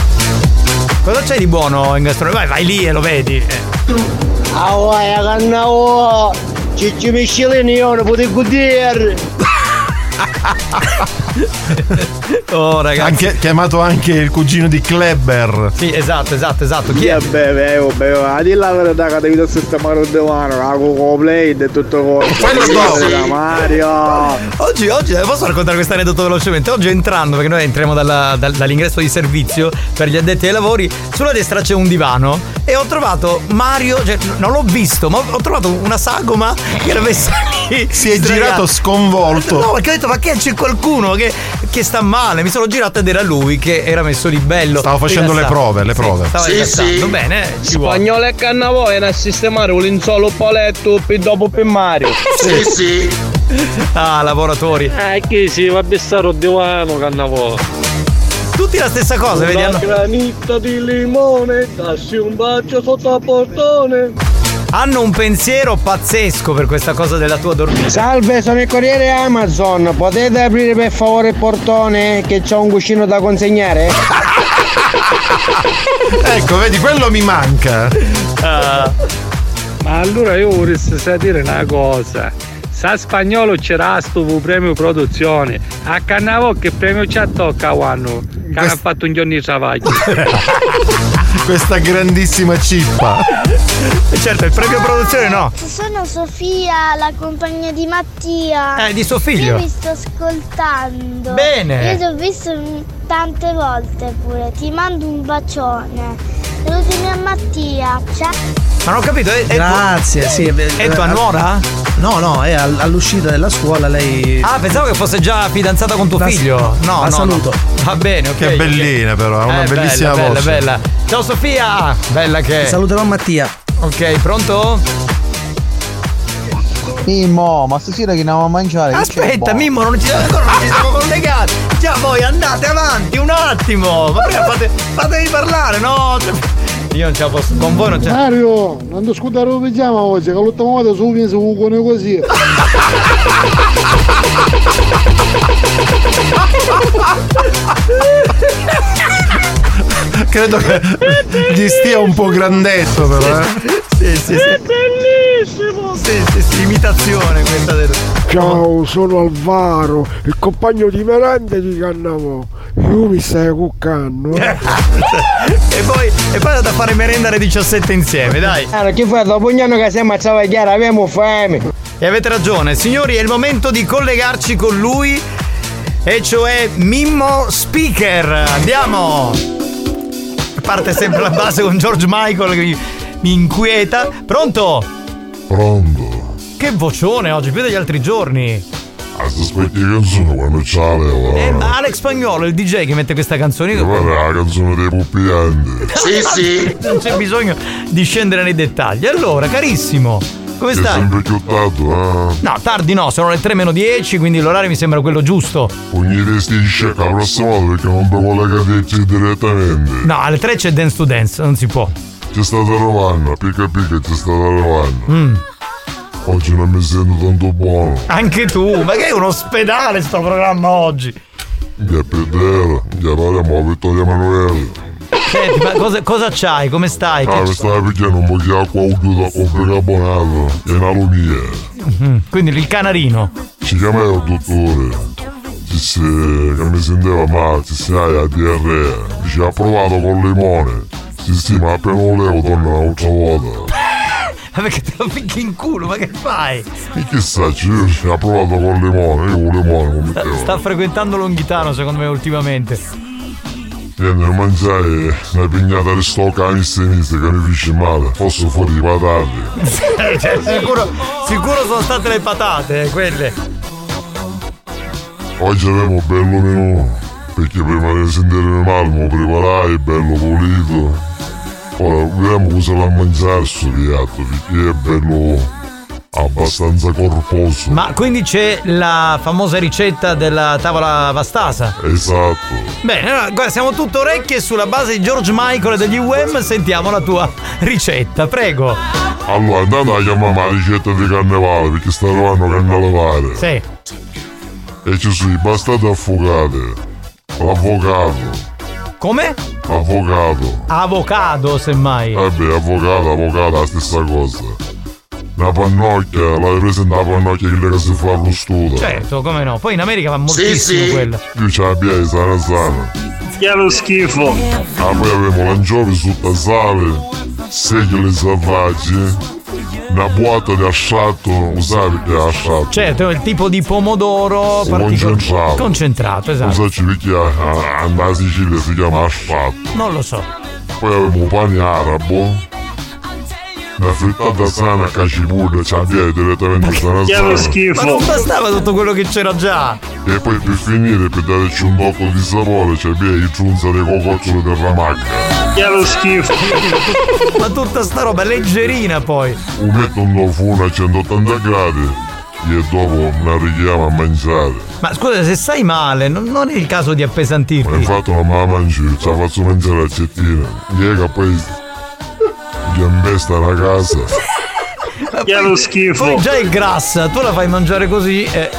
Cosa c'è di buono in gastronomia? Vai, vai lì e lo vedi. Ah, vai, cannavo! Cicci Michelini, io non potevo godere! Oh, ragazzi. Anche, chiamato anche il cugino di Kleber. Sì, esatto, esatto, esatto. Chi è? Beh, beh, beh, di la verità che devi sistemare un divano, la Coco Play e tutto. Quello sì. Da Mario! Oggi, oggi, eh, posso raccontare questo aneddoto velocemente? Oggi entrando, perché noi entriamo dalla- dal- dall'ingresso di servizio per gli addetti ai lavori, sulla destra c'è un divano ho trovato Mario, cioè non l'ho visto, ma ho trovato una sagoma che era messa lì. Si è sdraiata. girato sconvolto. No, perché ho detto, ma che c'è qualcuno che, che sta male? Mi sono girato ed era lui che era messo lì bello. Stavo facendo le prove, le Sì, prove. stava Sì, rilassando. sì. Bene, eh. Spagnolo e Cannavò è a sistemare un linzolo paletto per dopo per Mario. Sì, sì. Ah, lavoratori. Eh, che sì, va a bestare un divano, Cannavò. Tutti la stessa cosa? Una Hanno, granita di limone, dassi un bacio sotto al portone. hanno un pensiero pazzesco per questa cosa della tua dormita. Salve, sono il corriere Amazon. Potete aprire per favore il portone che c'ho un cuscino da consegnare? Ecco, vedi, quello mi manca. Ah. Ma allora io vorrei sapere una cosa. Sa spagnolo c'era sto premio produzione. A Cannavò che premio ci tocca quando? Che hanno fatto un giorno di travaglio. Questa grandissima cippa. Certo, il premio produzione no. Sono Sofia, la compagnia di Mattia. Eh, di suo figlio. Io mi sto ascoltando. Bene. Io ti ho visto tante volte pure. Ti mando un bacione. Salutami a Mattia. Ciao. Ma non ho capito, è, è Grazie, tua- sì. È tua nuora? No, no, è all- all'uscita della scuola lei. Ah, pensavo che fosse già fidanzata con tuo La- figlio. No, la no, saluto. no. Va bene, ok. Che bellina però, ha una Eh, bellissima bella, voce. Bella, bella. Ciao Sofia! Bella che è. Saluterò Mattia. Ok, pronto? Mimmo, ma stasera che andiamo a mangiare? Aspetta? Mimmo, non ci, ancora non ci siamo collegati. Già voi andate avanti un attimo. Ma prima fate, fatevi parlare, no? Io non ce la posso. Con voi non ce la Mario, non ti scudare lo pigiama oggi, che l'ultima volta su mi su con così. Credo che gli stia un po' grandetto però, eh. Sì, sì, sì. bellissimo! Sì, sì, sì, imitazione questa del. Ciao, sono Alvaro, il compagno di merenda di Cannavò. Io mi stai cuccando. eh. e poi e poi andate a fare merenda alle 17 insieme, dai. Allora, che fai? Dopo un anno che siamo a travagliare, abbiamo fame. E avete ragione, signori, è il momento di collegarci con lui. E cioè Mimmo Speaker. Andiamo! Parte sempre la base con George Michael che mi, mi inquieta. Pronto? Pronto? Che vocione oggi, più degli altri giorni. Ah, ti aspetti che canzone quando c'è la leva? È Alex Spagnolo, il DJ che mette questa canzone. Che guarda la canzone dei puppianti. Non c'è bisogno di scendere nei dettagli. Allora, carissimo, come Sei stai? sempre chiuttato, eh? No, tardi no, sono le 3 meno 10, quindi l'orario mi sembra quello giusto. Ogni testi di scecca la prossima volta perché non puoi collegarti direttamente. No, alle 3 c'è Dance to Dance, non si può. C'è stata Rovanna, picca picca c'è stata Rovanna. Mm. Oggi non mi sento tanto buono. Anche tu, ma che è un ospedale sto programma oggi? Mia pedera, mia parliamo a Vittorio Emanuele. Senti, ma cosa, cosa c'hai? Come stai? Ah, mi stava picchiando un po' di acqua uguale con bicarbonato e una lumia. Mhm, Quindi il canarino. Ci chiamai il dottore. Disse che mi sentiva male, disse hai la diarrea. Dice ha provato con limone. Sì sì, ma appena lo levo torna un'altra volta. Ma perché te lo picchi in culo? Ma che fai? E chissà, ci ha provato con il limone, io con il limone come Sta, sta frequentando Longhitano secondo me ultimamente. Niente, mangiare una pignata di sto cane sinistra che mi fece male. Posso fuori di patate. Cioè, sicuro, sicuro sono state le patate, eh, quelle. Oggi abbiamo bello menù. Perché prima di sentirmi male mi preparai, bello pulito. Ora vediamo cosa la mangiare sto piatto, perché è bello abbastanza corposo. Ma quindi c'è la famosa ricetta della tavola vastasa? Esatto. Bene, allora, guarda, siamo tutto orecchie sulla base di George Michael e degli UM, sentiamo la tua ricetta, prego. Allora, intanto la chiamiamo la ricetta di carnevale, perché sta arrivando carnevale. Sì. E ci sono i bastardi affogati, l'avvocato, Come? l'avvocato. Avocado, semmai. Vabbè, avvocato, avvocato, la stessa cosa. Una pannocchia, l'hai presente la pannocchia che si fa allo studio. Certo, come no. Poi in America va moltissimo quella. Io ce l'abbiamo sana sana. Che lo schifo. Ah, poi abbiamo l'angiove sotto sale, segole selvaggi, una botta di asciatto, è asciatto. Certo, il tipo di pomodoro Concentrato. Concentrato, esatto. Usaci perché a, a, a Sicilia si chiama asciatto. Non lo so. Poi abbiamo pane arabo, una frittata sana a cacipurda, ci abbiamo direttamente sana sana. Ma non bastava tutto quello che c'era già. E poi per finire, per darci un tocco di sapore, ci abbiamo il giunza dei cocozzoli del ramacca. Che lo schifo. Ma tutta sta roba leggerina poi. Lo metto in forno a 180 gradi e dopo la richiamo a mangiare. Ma scusa, se stai male, non, non è il caso di Ma appesantirti. infatti non me la mangio, ce la faccio mangiare a cettina. Iega poi imbesta una casa. Che lo schifo. Poi già è grassa, tu la fai mangiare così e.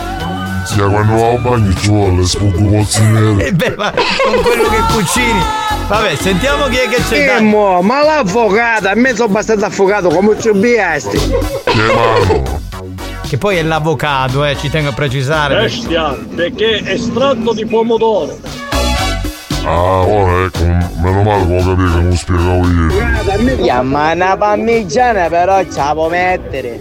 Sia quando va al bagno ci vuole, spugo pozzi neri. E beh, ma con quello che cucini. Vabbè, sentiamo chi è che c'è. Eh, dai. mo, ma l'avvocato, a me sono abbastanza affogato come ci biasti. Che mano? Che poi è l'avocado, eh, ci tengo a precisare. Bestia, perché è estratto di pomodoro. Ah, ora ecco, meno male che ho capito che non spiegavo io. Ya, ma una parmigiana però ce la può mettere.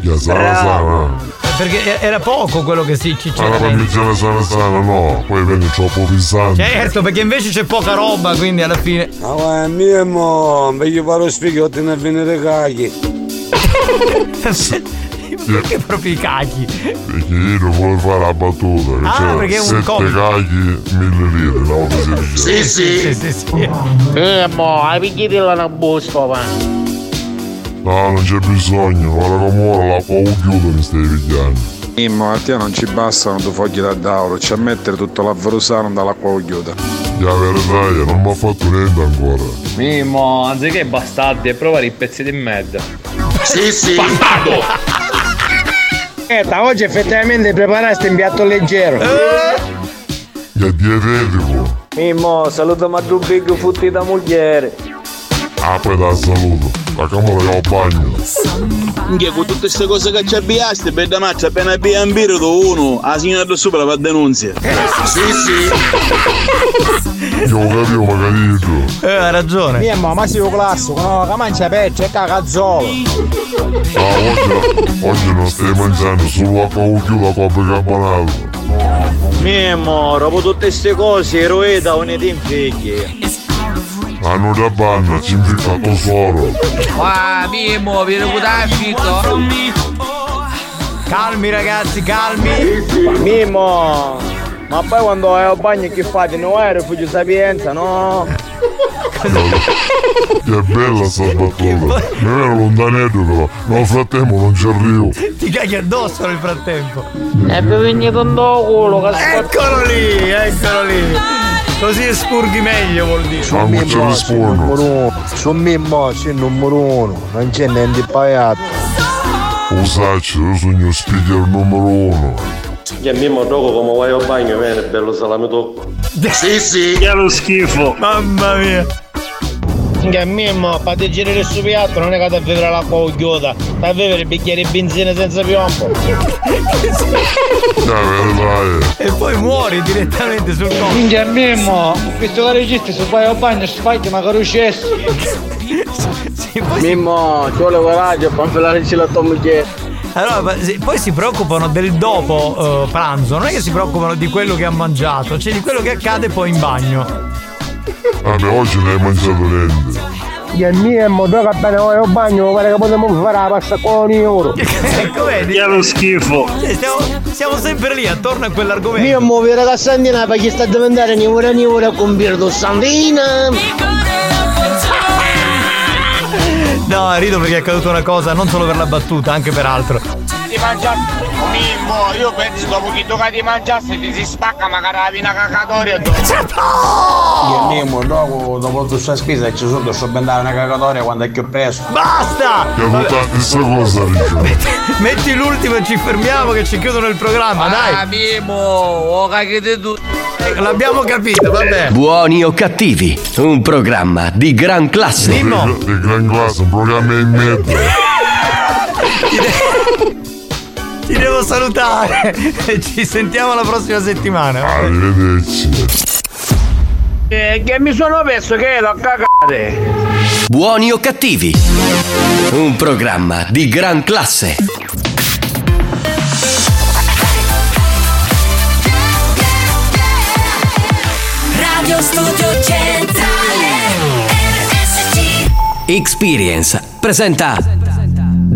Che sana sana. Perché era poco quello che si ci Ma la c'era. parmigiana sana sana no, poi viene troppo pesante. Certo, perché invece c'è poca roba, quindi alla fine. Ma guarda, mio mo, voglio fare lo spigotto e venire cagli. Perché proprio i cagli? Perché io non volevo fare la battuta, che Ah, c'era perché è un 7 comico. cagli, 1000 lire, una volta si diceva. sì, sì, sì. Eh, mo, hai picchiato una busta, ma. No, non c'è bisogno, guarda come ora la paura chiudo mi stai pigliando. Mimmo, a te non ci bastano due fogli da d'oro, c'è a mettere tutto l'avverusano dall'acqua chiuda. La verità non mi ha fatto niente ancora. Mimmo, anziché bastardi, e provare i pezzi di merda. Sì, sì. Aspetta, oggi effettivamente preparasti un piatto leggero. Che è dietetico. Mimmo, saluto ma due big futti da moglie. Ah, poi da saluto. La camera che ho bagno. Minchia, con tutte queste cose che ci abbiaste, per da maccia appena abbia un birro uno, la signora da sopra va denunzia. Sì, sì. Io ho capito magari tu. Eh, ha ragione. Mia mamma si classico, no, che mangia pecce e cagazzolo. Ah, oggi, oggi non stai mangiando solo la paura chiuda copre campanato. Mimmo, dopo tutte queste cose, eroeda uniti in figli. Hanno da banna, ci infica tesoro. Ah, Mimmo, vieni con affitto. Calmi ragazzi, calmi. Mimmo, ma poi quando vai al bagno che fate? Non hai rifugio sapienza, no? Che bella sta battuta. Mi viene lontanetto però. Nel frattempo non ci arrivo. Ti caghi addosso nel frattempo. E per venire con culo, Eccolo lì, eccolo lì. Così spurghi meglio vuol dire. Non ci rispondo. Su Mimmo c'è il numero uno, non c'è niente di pagato. Usacci, io sono il speaker numero uno. Che Mimmo dopo come vai al bagno, viene bello salame tocco. Sì, sì. Che lo schifo. Mamma mia. Che mimmo, per girare il suo piatto non è che da vivere l'acqua uggiosa, da vivere il bicchiere di benzina senza piombo. E poi muori direttamente sul collo. Minchia mimmo, visto che registi se vai al bagno spaghi ma carucessi. Mimmo, ci vuole coraggio per infilare la tua moglie. Allora, poi si preoccupano del dopo eh, pranzo, non è che si preoccupano di quello che ha mangiato, cioè di quello che accade poi in bagno. Vabbè, oggi ne hai mangiato niente. Che mio modo che bene vai al bagno, pare che potremmo fare la pasta con euro. ecco vedi? Che lo schifo. Cioè, stiamo, siamo sempre lì attorno a quell'argomento. Mio muovere la cassandina perché sta diventando nivore nivore con birdo sandina. No, rido perché è accaduta una cosa, non solo per la battuta, anche per altro. Ti mangia Mimmo, io penso dopo che tu che ti mangiassi ti si spacca magari la vina cacatoria Io mimo, dopo, dopo tutta questa spesa ci sono sto bendare una cagatoria quando è più preso. Basta! Che questa cosa. Metti l'ultimo e ci fermiamo che ci chiudono il programma, dai! Ah, Mimo, oh, cagate tu. L'abbiamo capito, vabbè. Buoni o cattivi, un programma di gran classe. Di, di gran classe, un programma in mezzo. Ti devo salutare e ci sentiamo la prossima settimana. Arrivederci. Eh, che mi sono perso che l'ho cagate. Buoni o cattivi, un programma di gran classe. Radio Studio Centrale RSC Experience presenta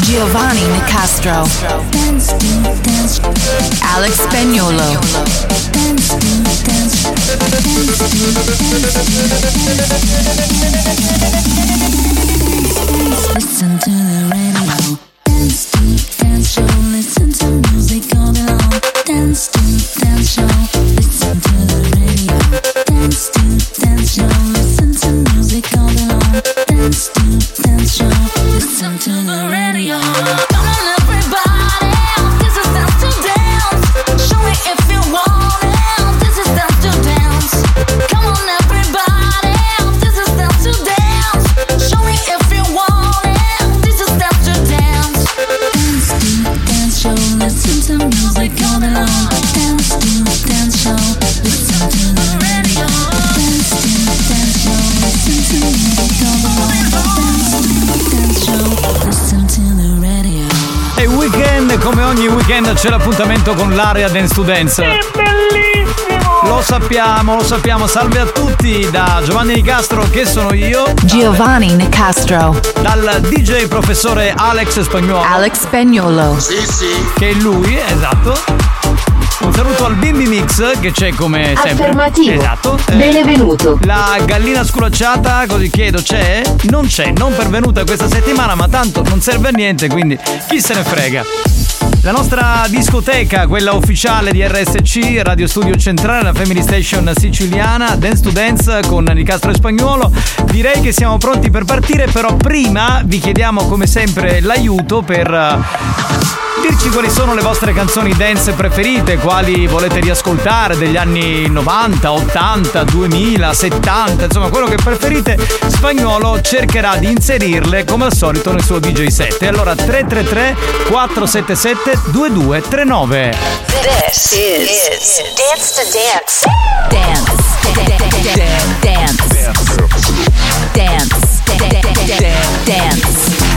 Giovanni Nicastro. Alex Spagnolo. Listen to the radio. Dance to Dance Show. Listen to music all day long. Dance to Dance Show. Listen to the radio. Dance Listen to the radio weekend, c'è l'appuntamento con l'area Dance to Dance. È bellissimo! Lo sappiamo, lo sappiamo. Salve a tutti da Giovanni Nicastro, che sono io. Giovanni Nicastro. Dal DJ professore Alex Spagnuolo. Alex Spagnolo. Sì, sì. Che è lui, esatto. Un saluto al Bimbi Mix che c'è come sempre. Affermativo. Esatto. Benvenuto. La gallina sculacciata, così chiedo, c'è? Non c'è, non pervenuta questa settimana, ma tanto non serve a niente, quindi chi se ne frega. La nostra discoteca, quella ufficiale di RSC, Radio Studio Centrale, la Family Station siciliana, Dance to Dance con Nicastro e Spagnuolo. Direi che siamo pronti per partire, però prima vi chiediamo come sempre l'aiuto per eh, dirci quali sono le vostre canzoni dance preferite, quali volete riascoltare degli anni 90, 80, 2000, 70, insomma quello che preferite. Spagnolo cercherà di inserirle come al solito nel suo DJ set. E allora 333 477 2239. This is Dance to Dance. Dance. Dance. Dance. Dance. Dance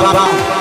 Bye.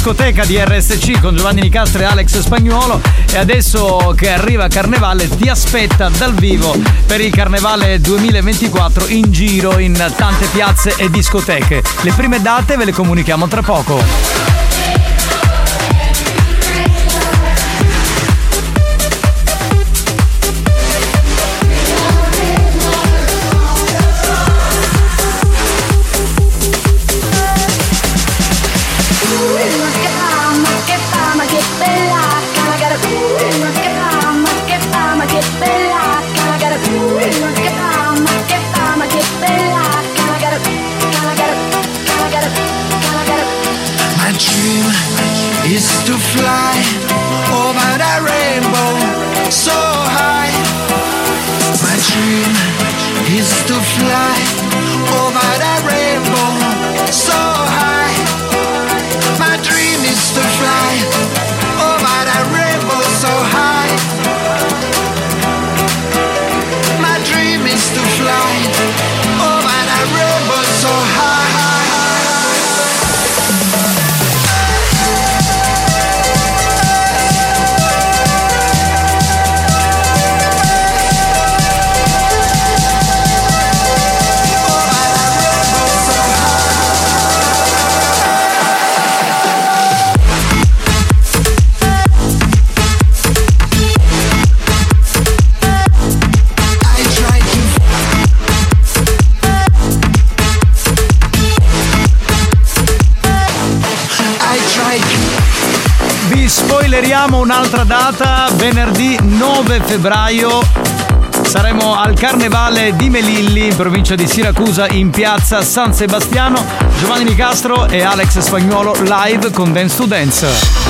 Discoteca di RSC con Giovanni Nicastro e Alex Spagnuolo e adesso che arriva Carnevale ti aspetta dal vivo per il Carnevale 2024 in giro in tante piazze e discoteche. Le prime date ve le comunichiamo tra poco. Febbraio. Saremo al Carnevale di Melilli, in provincia di Siracusa, in piazza San Sebastiano. Giovanni Nicastro e Alex Spagnuolo live con Dance to Dance.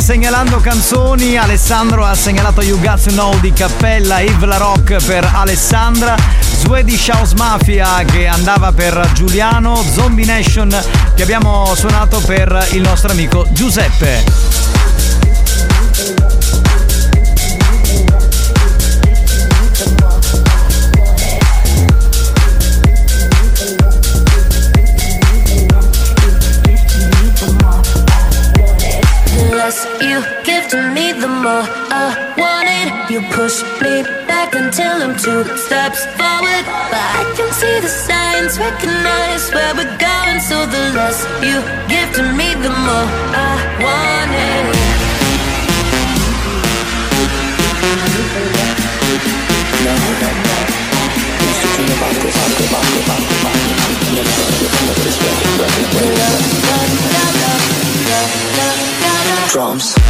Segnalando canzoni? Alessandro ha segnalato You Got to Know di Cappella, Yves La Rock per Alessandra, Swedish House Mafia che andava per Giuliano, Zombie Nation che abbiamo suonato per il nostro amico Giuseppe. Two steps forward. But I can see the signs, recognize where we're going. So the less you give to me, the more I want it. Drums.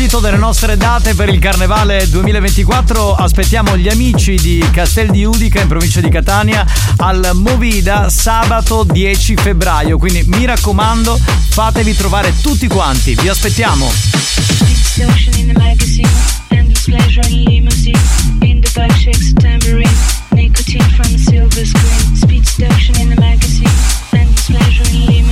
Proposito delle nostre date per il Carnevale 2024, aspettiamo gli amici di Castel di Udica in provincia di Catania al Movida sabato 10 febbraio. Quindi mi raccomando, fatevi trovare tutti quanti, vi aspettiamo. Nicotine from a silver screen. Speed seduction in the magazine, endless pleasure in limousine.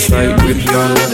That's right, that's right, whip your loving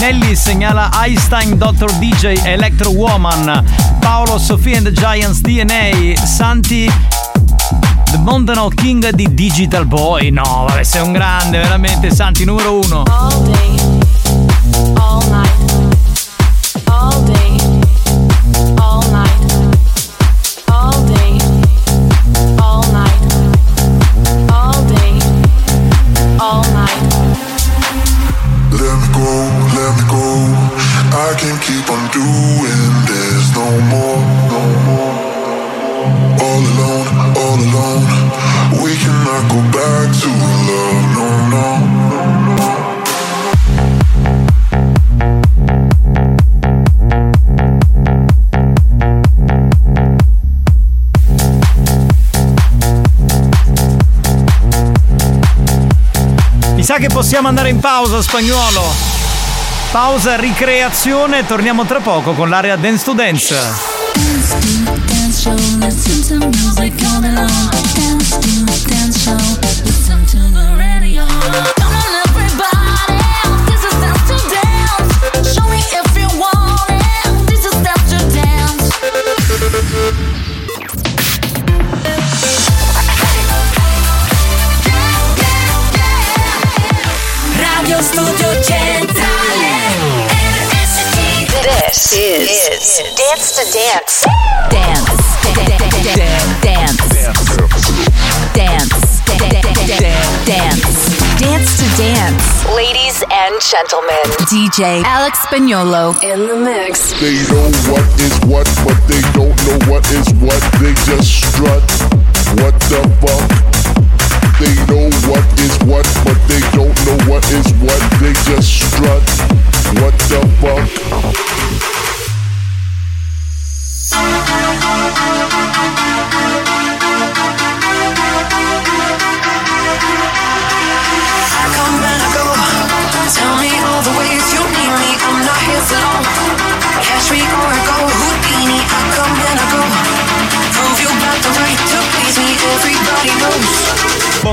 Nelly segnala Einstein, Dr. DJ, Electro Woman, Paolo, Sofia and the Giants DNA, Santi. The Montano King di Digital Boy. No, vabbè, sei un grande, veramente, Santi, numero uno. All day, che possiamo andare in pausa, spagnolo. Pausa, ricreazione, torniamo tra poco con l'area Dance to Dance. Dance to dance show, is, Dance to Dance. Dance. Dance. Dance. Dance. Dance to Dance. Ladies and gentlemen, DJ Alex Spagnolo in the mix. They know what is what, but they don't know what is what. They just strut. What the fuck? They know what is what, but they don't know what is what. They just strut. What the fuck?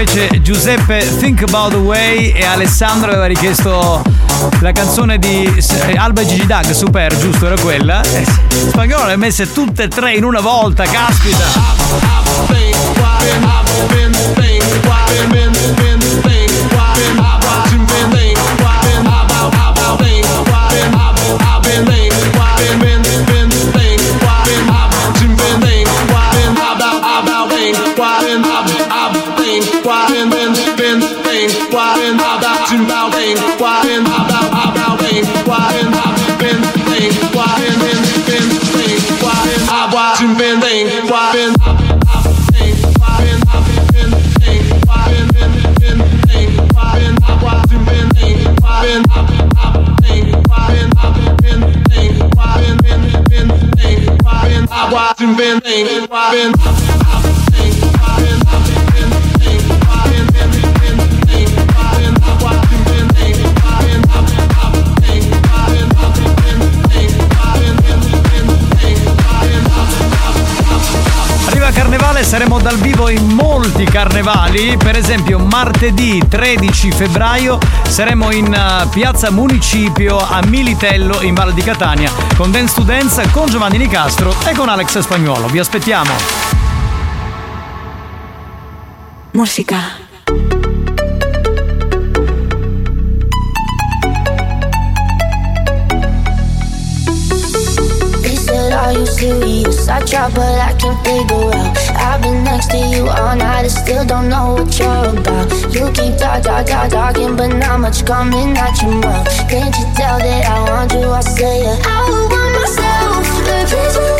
Invece Giuseppe Think About the Way e Alessandro aveva richiesto la canzone di eh, Alba e Gigi Dag, super, giusto, era quella. Eh, Spagnolo le ha messe tutte e tre in una volta, caspita. been, been, been, been, been, been, been, been, been, been carnevale saremo dal vivo in molti carnevali, per esempio martedì 13 febbraio saremo in eh, Piazza Municipio a Militello in Valle di Catania con Dance to Dance, con Giovanni Nicastro e con Alex Spagnuolo. Vi aspettiamo! Musica Are you serious? Música. try, but I can't figure out. I've been next to you all night, and still don't know what you're about. You keep talk, talk, talk, talking, but not much coming out your mouth. Can't you tell that I want you? I say it. I want myself, please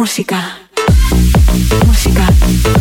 música, música.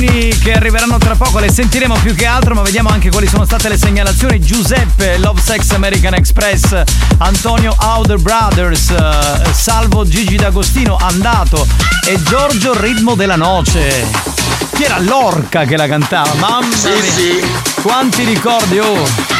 Miscelazioni che arriveranno tra poco, le sentiremo più che altro, ma vediamo anche quali sono state le segnalazioni. Giuseppe, Love Sex American Express, Antonio Outer Brothers, eh, Salvo Gigi D'Agostino, Andato e Giorgio Ritmo della Noce. Chi era l'orca che la cantava? Mamma Sì, mia. sì. Quanti ricordi, oh!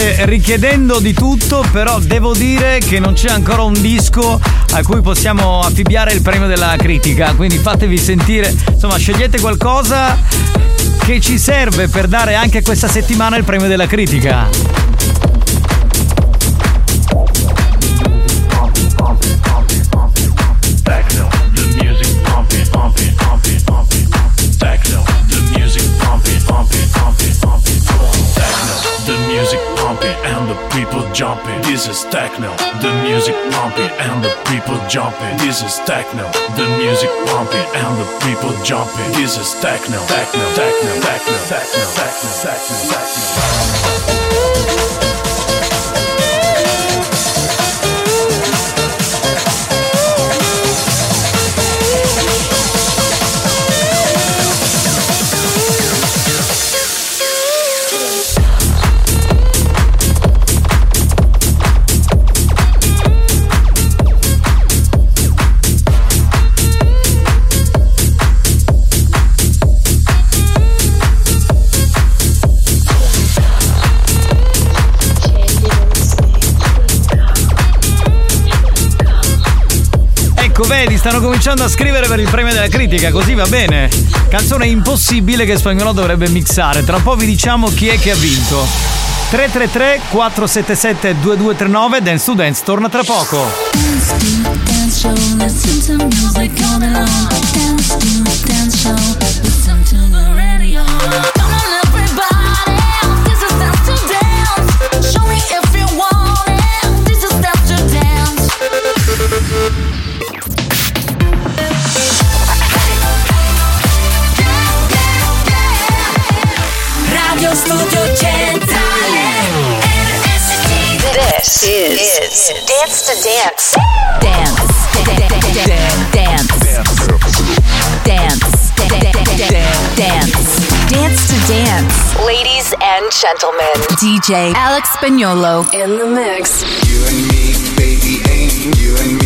State richiedendo di tutto, però devo dire che non c'è ancora un disco a cui possiamo affibbiare il premio della critica, quindi fatevi sentire, insomma scegliete qualcosa che ci serve per dare anche questa settimana il premio della critica. Techno, the music pumping and the people jumping. This is techno, the music pumping and the people jumping. This is techno, techno, techno, techno, techno, techno, techno, techno. Ecco, stanno cominciando a scrivere per il premio della critica, così va bene. Canzone impossibile che Spagnolo dovrebbe mixare. Tra un po' vi diciamo chi è che ha vinto. 333 477 2239 Dance to Dance torna tra poco. Dance to dance show, is, Dance to Dance. Dance Dance Dance Dance Dance to Dance. Ladies and gentlemen. DJ Alex Spagnolo. In the mix. You and me, baby, ain't you and me,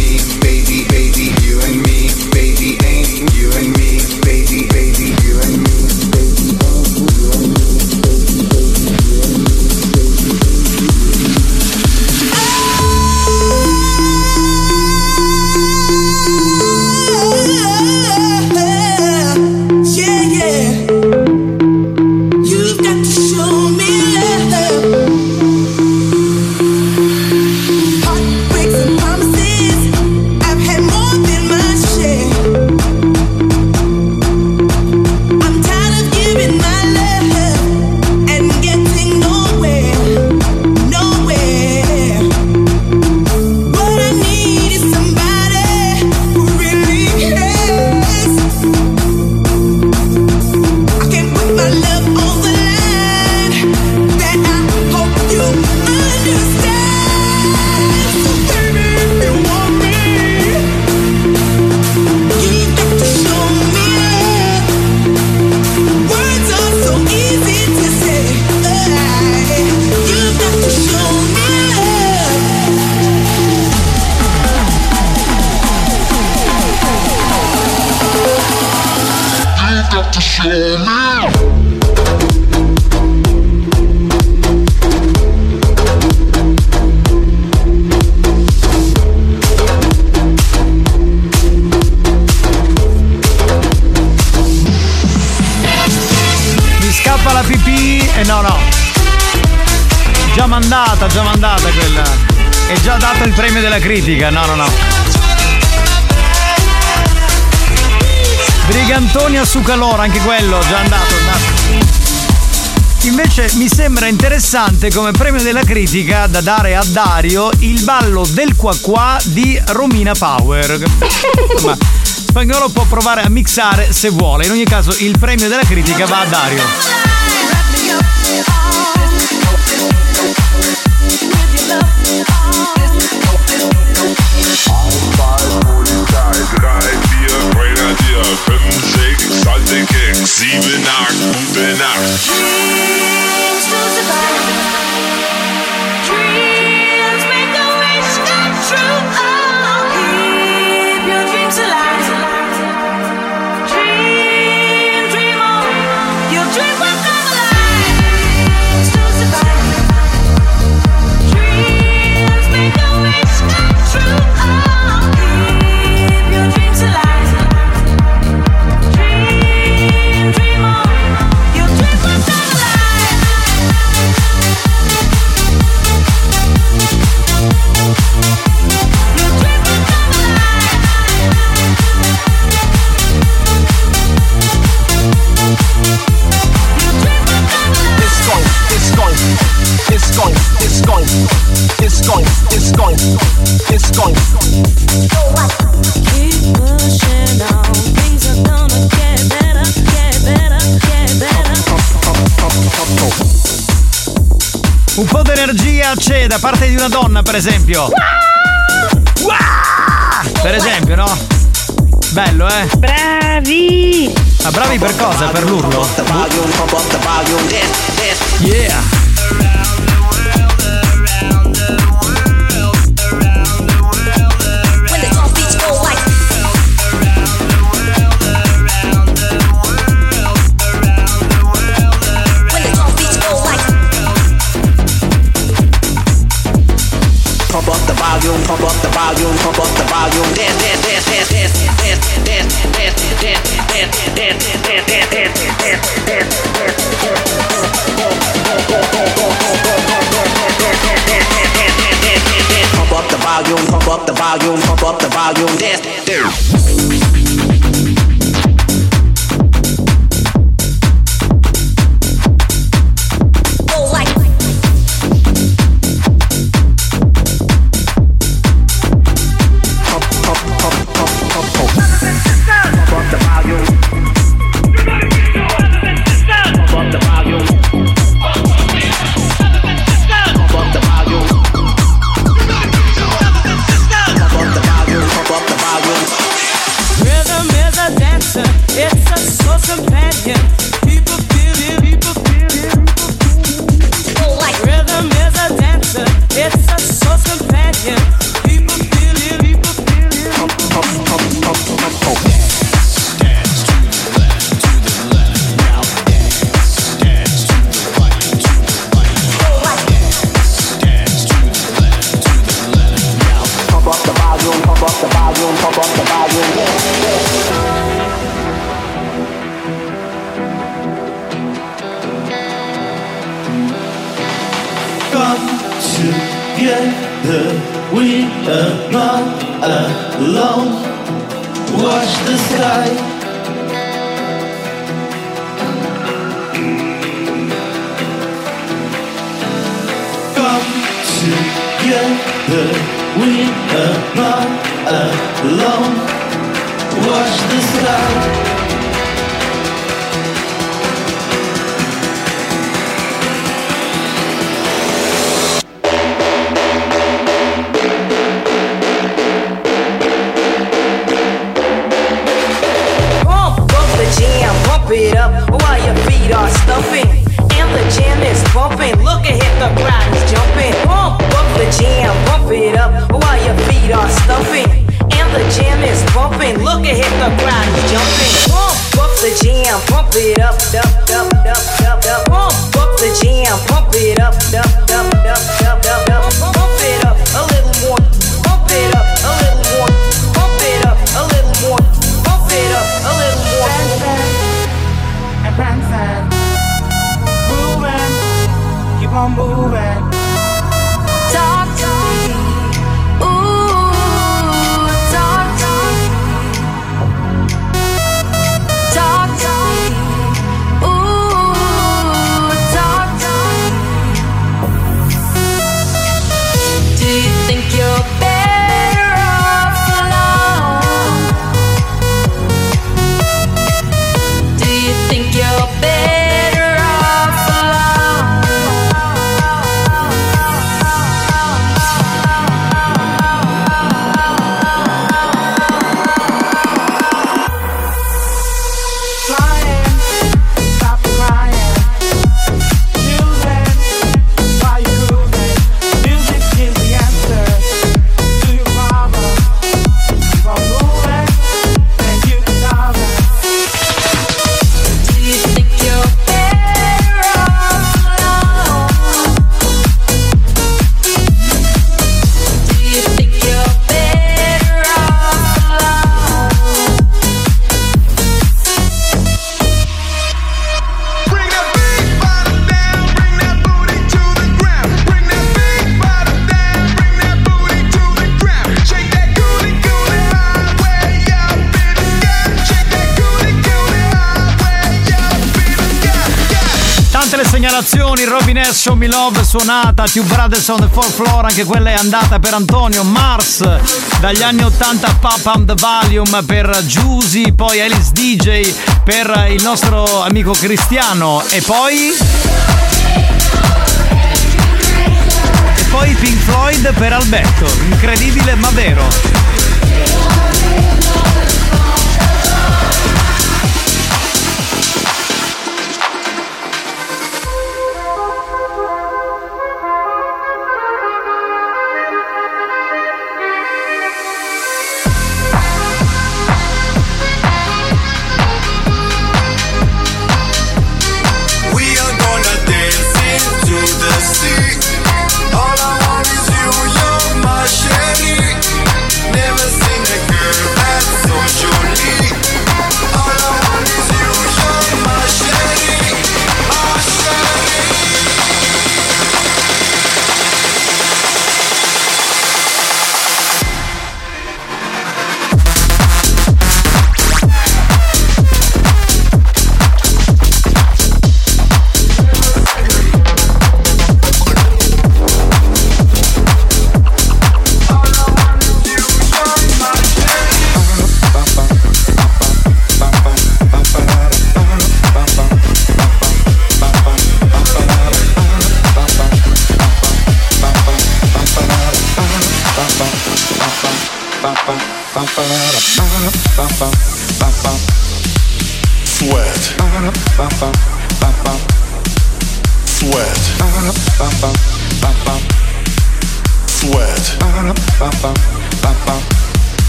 critica. No, no, no. Brigantonia su calore, anche quello, già andato, andato. Invece mi sembra interessante come premio della critica da dare a Dario il ballo del qua qua di Romina Power. Ma Spagnolo può provare a mixare se vuole. In ogni caso il premio della critica va a Dario. Grenadier, sieben, acht, gute Nacht. Dreams to survive. Un po' di energia c'è da parte di una donna, per esempio. Per esempio, no? Bello, eh? Bravi! Ma bravi per cosa? Per l'urlo? Yeah! Up the volume. Dance, dance, dance, dance, dance, dance, dance, dance, dance, dance, dance, dance, dance, dance, dance, dance. Pump up the volume, pump up the volume, pump up the volume. Dance, dance. We are not alone. Watch the sky. Come together, we are not alone. Watch the sky. Pump it up while your feet are stumping. And the jam is pumping. Look ahead, the crowd is jumping. Pump up the jam, pump it up while your feet are stumping. And the jam is pumping. Look ahead, the crowd is jumping. Pump up the jam, pump it up, up, up, up, up, up. Pump up the jam, pump it up, up, up, up, up, up, up. Pump it up on moving. Segnalazioni, Robin S. Show Me Love suonata, Two Brothers on the Fourth Floor, anche quella è andata per Antonio, Mars dagli anni 80 Pop Up the Volume per Giusy, poi Alice DJ per il nostro amico Cristiano e poi... E poi Pink Floyd per Alberto. Incredibile ma vero.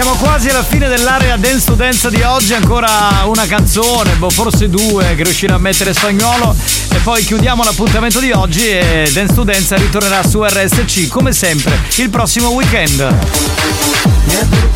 Siamo quasi alla fine dell'area Dance to Dance di oggi, ancora una canzone, boh, forse due che riuscirà a mettere spagnolo e poi chiudiamo l'appuntamento di oggi e Dance to Dance ritornerà su RSC come sempre il prossimo weekend.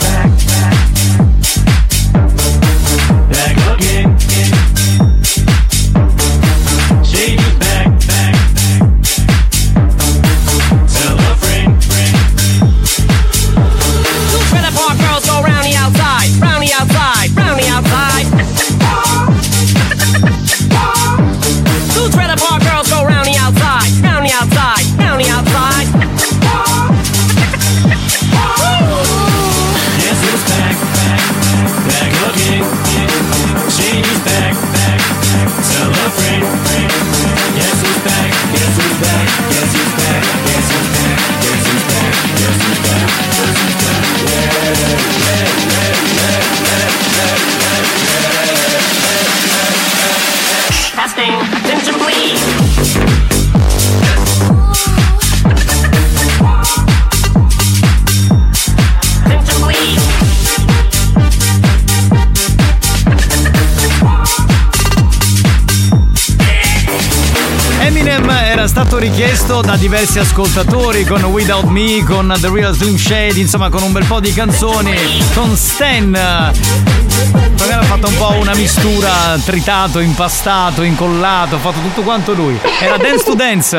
Richiesto da diversi ascoltatori con Without Me, con The Real Slim Shady, insomma con un bel po' di canzoni, con Stan. Magari ha fatto un po' una mistura, tritato, impastato, incollato, ha fatto tutto quanto lui. Era Dance to Dance.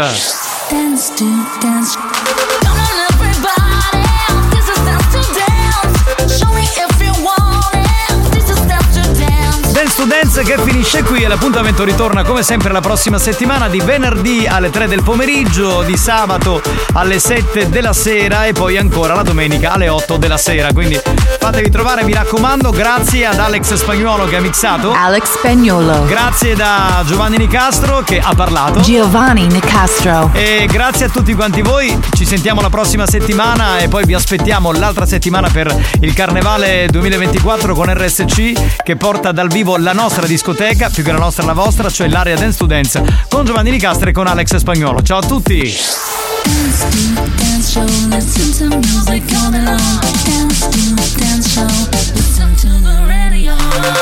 Dance to dance. Che finisce qui e l'appuntamento ritorna come sempre la prossima settimana di venerdì alle 3 del pomeriggio, di sabato alle 7 della sera e poi ancora la domenica alle 8 della sera. Quindi fatevi trovare, mi raccomando, grazie ad Alex Spagnuolo che ha mixato. Alex Spagnolo. Grazie da Giovanni Nicastro che ha parlato. Giovanni Nicastro. E grazie a tutti quanti voi, ci sentiamo la prossima settimana e poi vi aspettiamo l'altra settimana per il Carnevale 2024 con RSC che porta dal vivo la nostra discoteca, più che la nostra la vostra, cioè l'area Dance to Dance con Giovanni Nicastro e con Alex Spagnolo. Ciao a tutti! Dance to dance show, listen to music all day long. Dance to dance show, listen to the radio.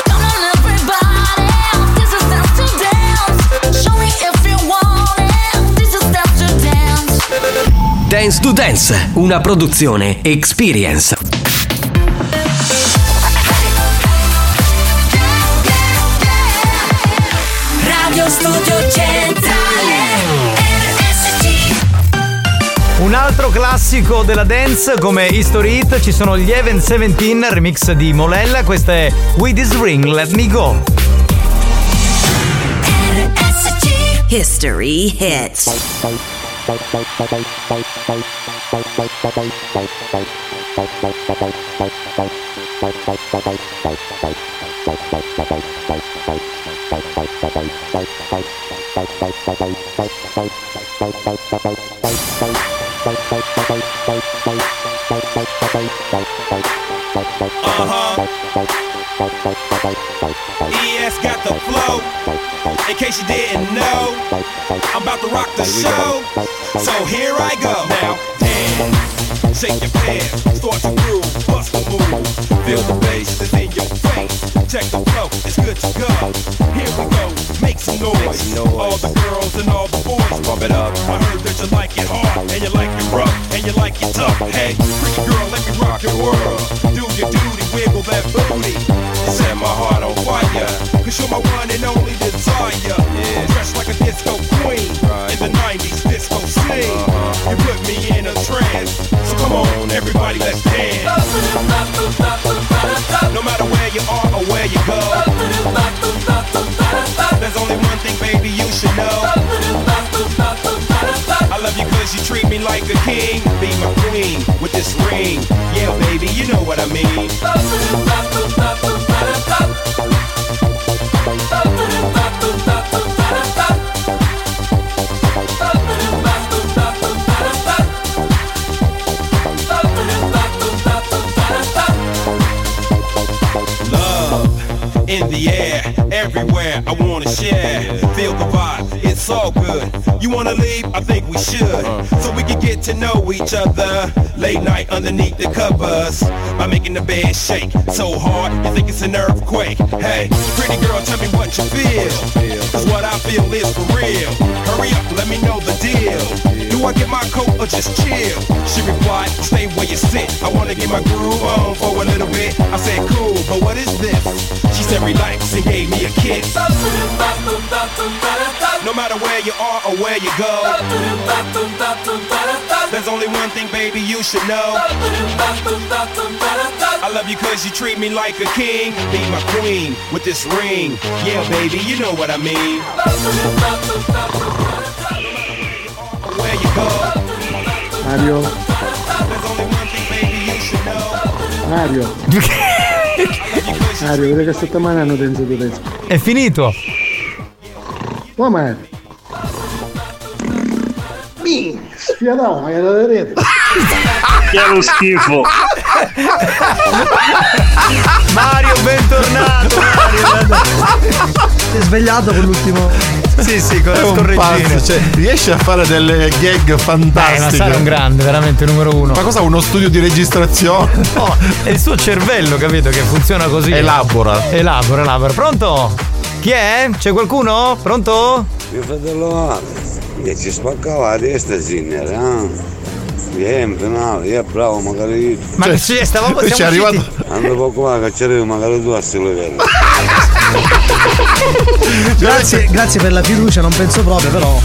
Come on everybody, this is dance to dance. Show me if you want it, this is dance to dance. Dance to Dance, una produzione Experience. Radio Studio Altro classico della dance come History Hit ci sono gli Even 17 remix di Molella, questa è With This Ring Let Me Go. History hits. Uh-huh. ES got the flow. In case you didn't know, I'm about to rock the show. So here I go. Now dance, shake your pants, start to groove, bust a move. Feel the bass that's in your face. Check the flow, it's good to go. Here we go, make some noise. All the girls and all the boys, pump it up. I heard that you like it hard, and you like it rough, and you like it tough. Hey, pretty girl, let me rock your world. Do your duty, wiggle that booty. Set my heart on fire. Cause you're my one and only desire. Yeah. Dressed like a disco queen. In the 90s disco You put me in a trance. So come on, everybody, let's dance. No matter where you are or where you go. There's only one thing, baby, you should know. I love you cause you treat me like a king. Be my queen with this ring. Yeah, baby, you know what I mean. In the air, everywhere. I wanna share. Feel the vibe, it's all good. You wanna leave? I think we should. So we can get to know each other. Late night underneath the covers. By making the bed shake so hard, you think it's an earthquake. Hey, pretty girl, tell me what you feel. Cause what I feel is for real. Hurry up, let me know the deal. I get my coat or just chill? She replied, stay where you sit. I wanna get my groove on for a little bit. I said, cool, but what is this? She said, relax and gave me a kiss. No matter where you are or where you go. There's only one thing, baby, you should know. I love you cause you treat me like a king. Be my queen with this ring. Yeah, baby, you know what I mean. Know. Mario. Mario, vedi che settimana hanno dentro di te. È finito. Oh Mario. Mi, sfiatato, ma che da vedere. Che è lo schifo. Mario, bentornato. Si è svegliato con l'ultimo. Sì, sì, con È la un scorreggina. pazzo, cioè, riesce a fare delle gag Beh, ma fantastiche. sarà un grande, veramente numero uno. Ma cosa? Uno studio di registrazione? No, è il suo cervello, capito? Che funziona così. Elabora. Elabora, elabora. Pronto? Chi è? C'è qualcuno? Pronto? Mio fratello Alex, che ci spaccava la testa Zinner, Vieni, penale, io è bravo, magari io. Ma Cioè, sì, stavamo- ci è arrivato- Andavo poco che c'avevo magari tu a stile vero. Grazie, grazie per la fiducia, non penso proprio, però.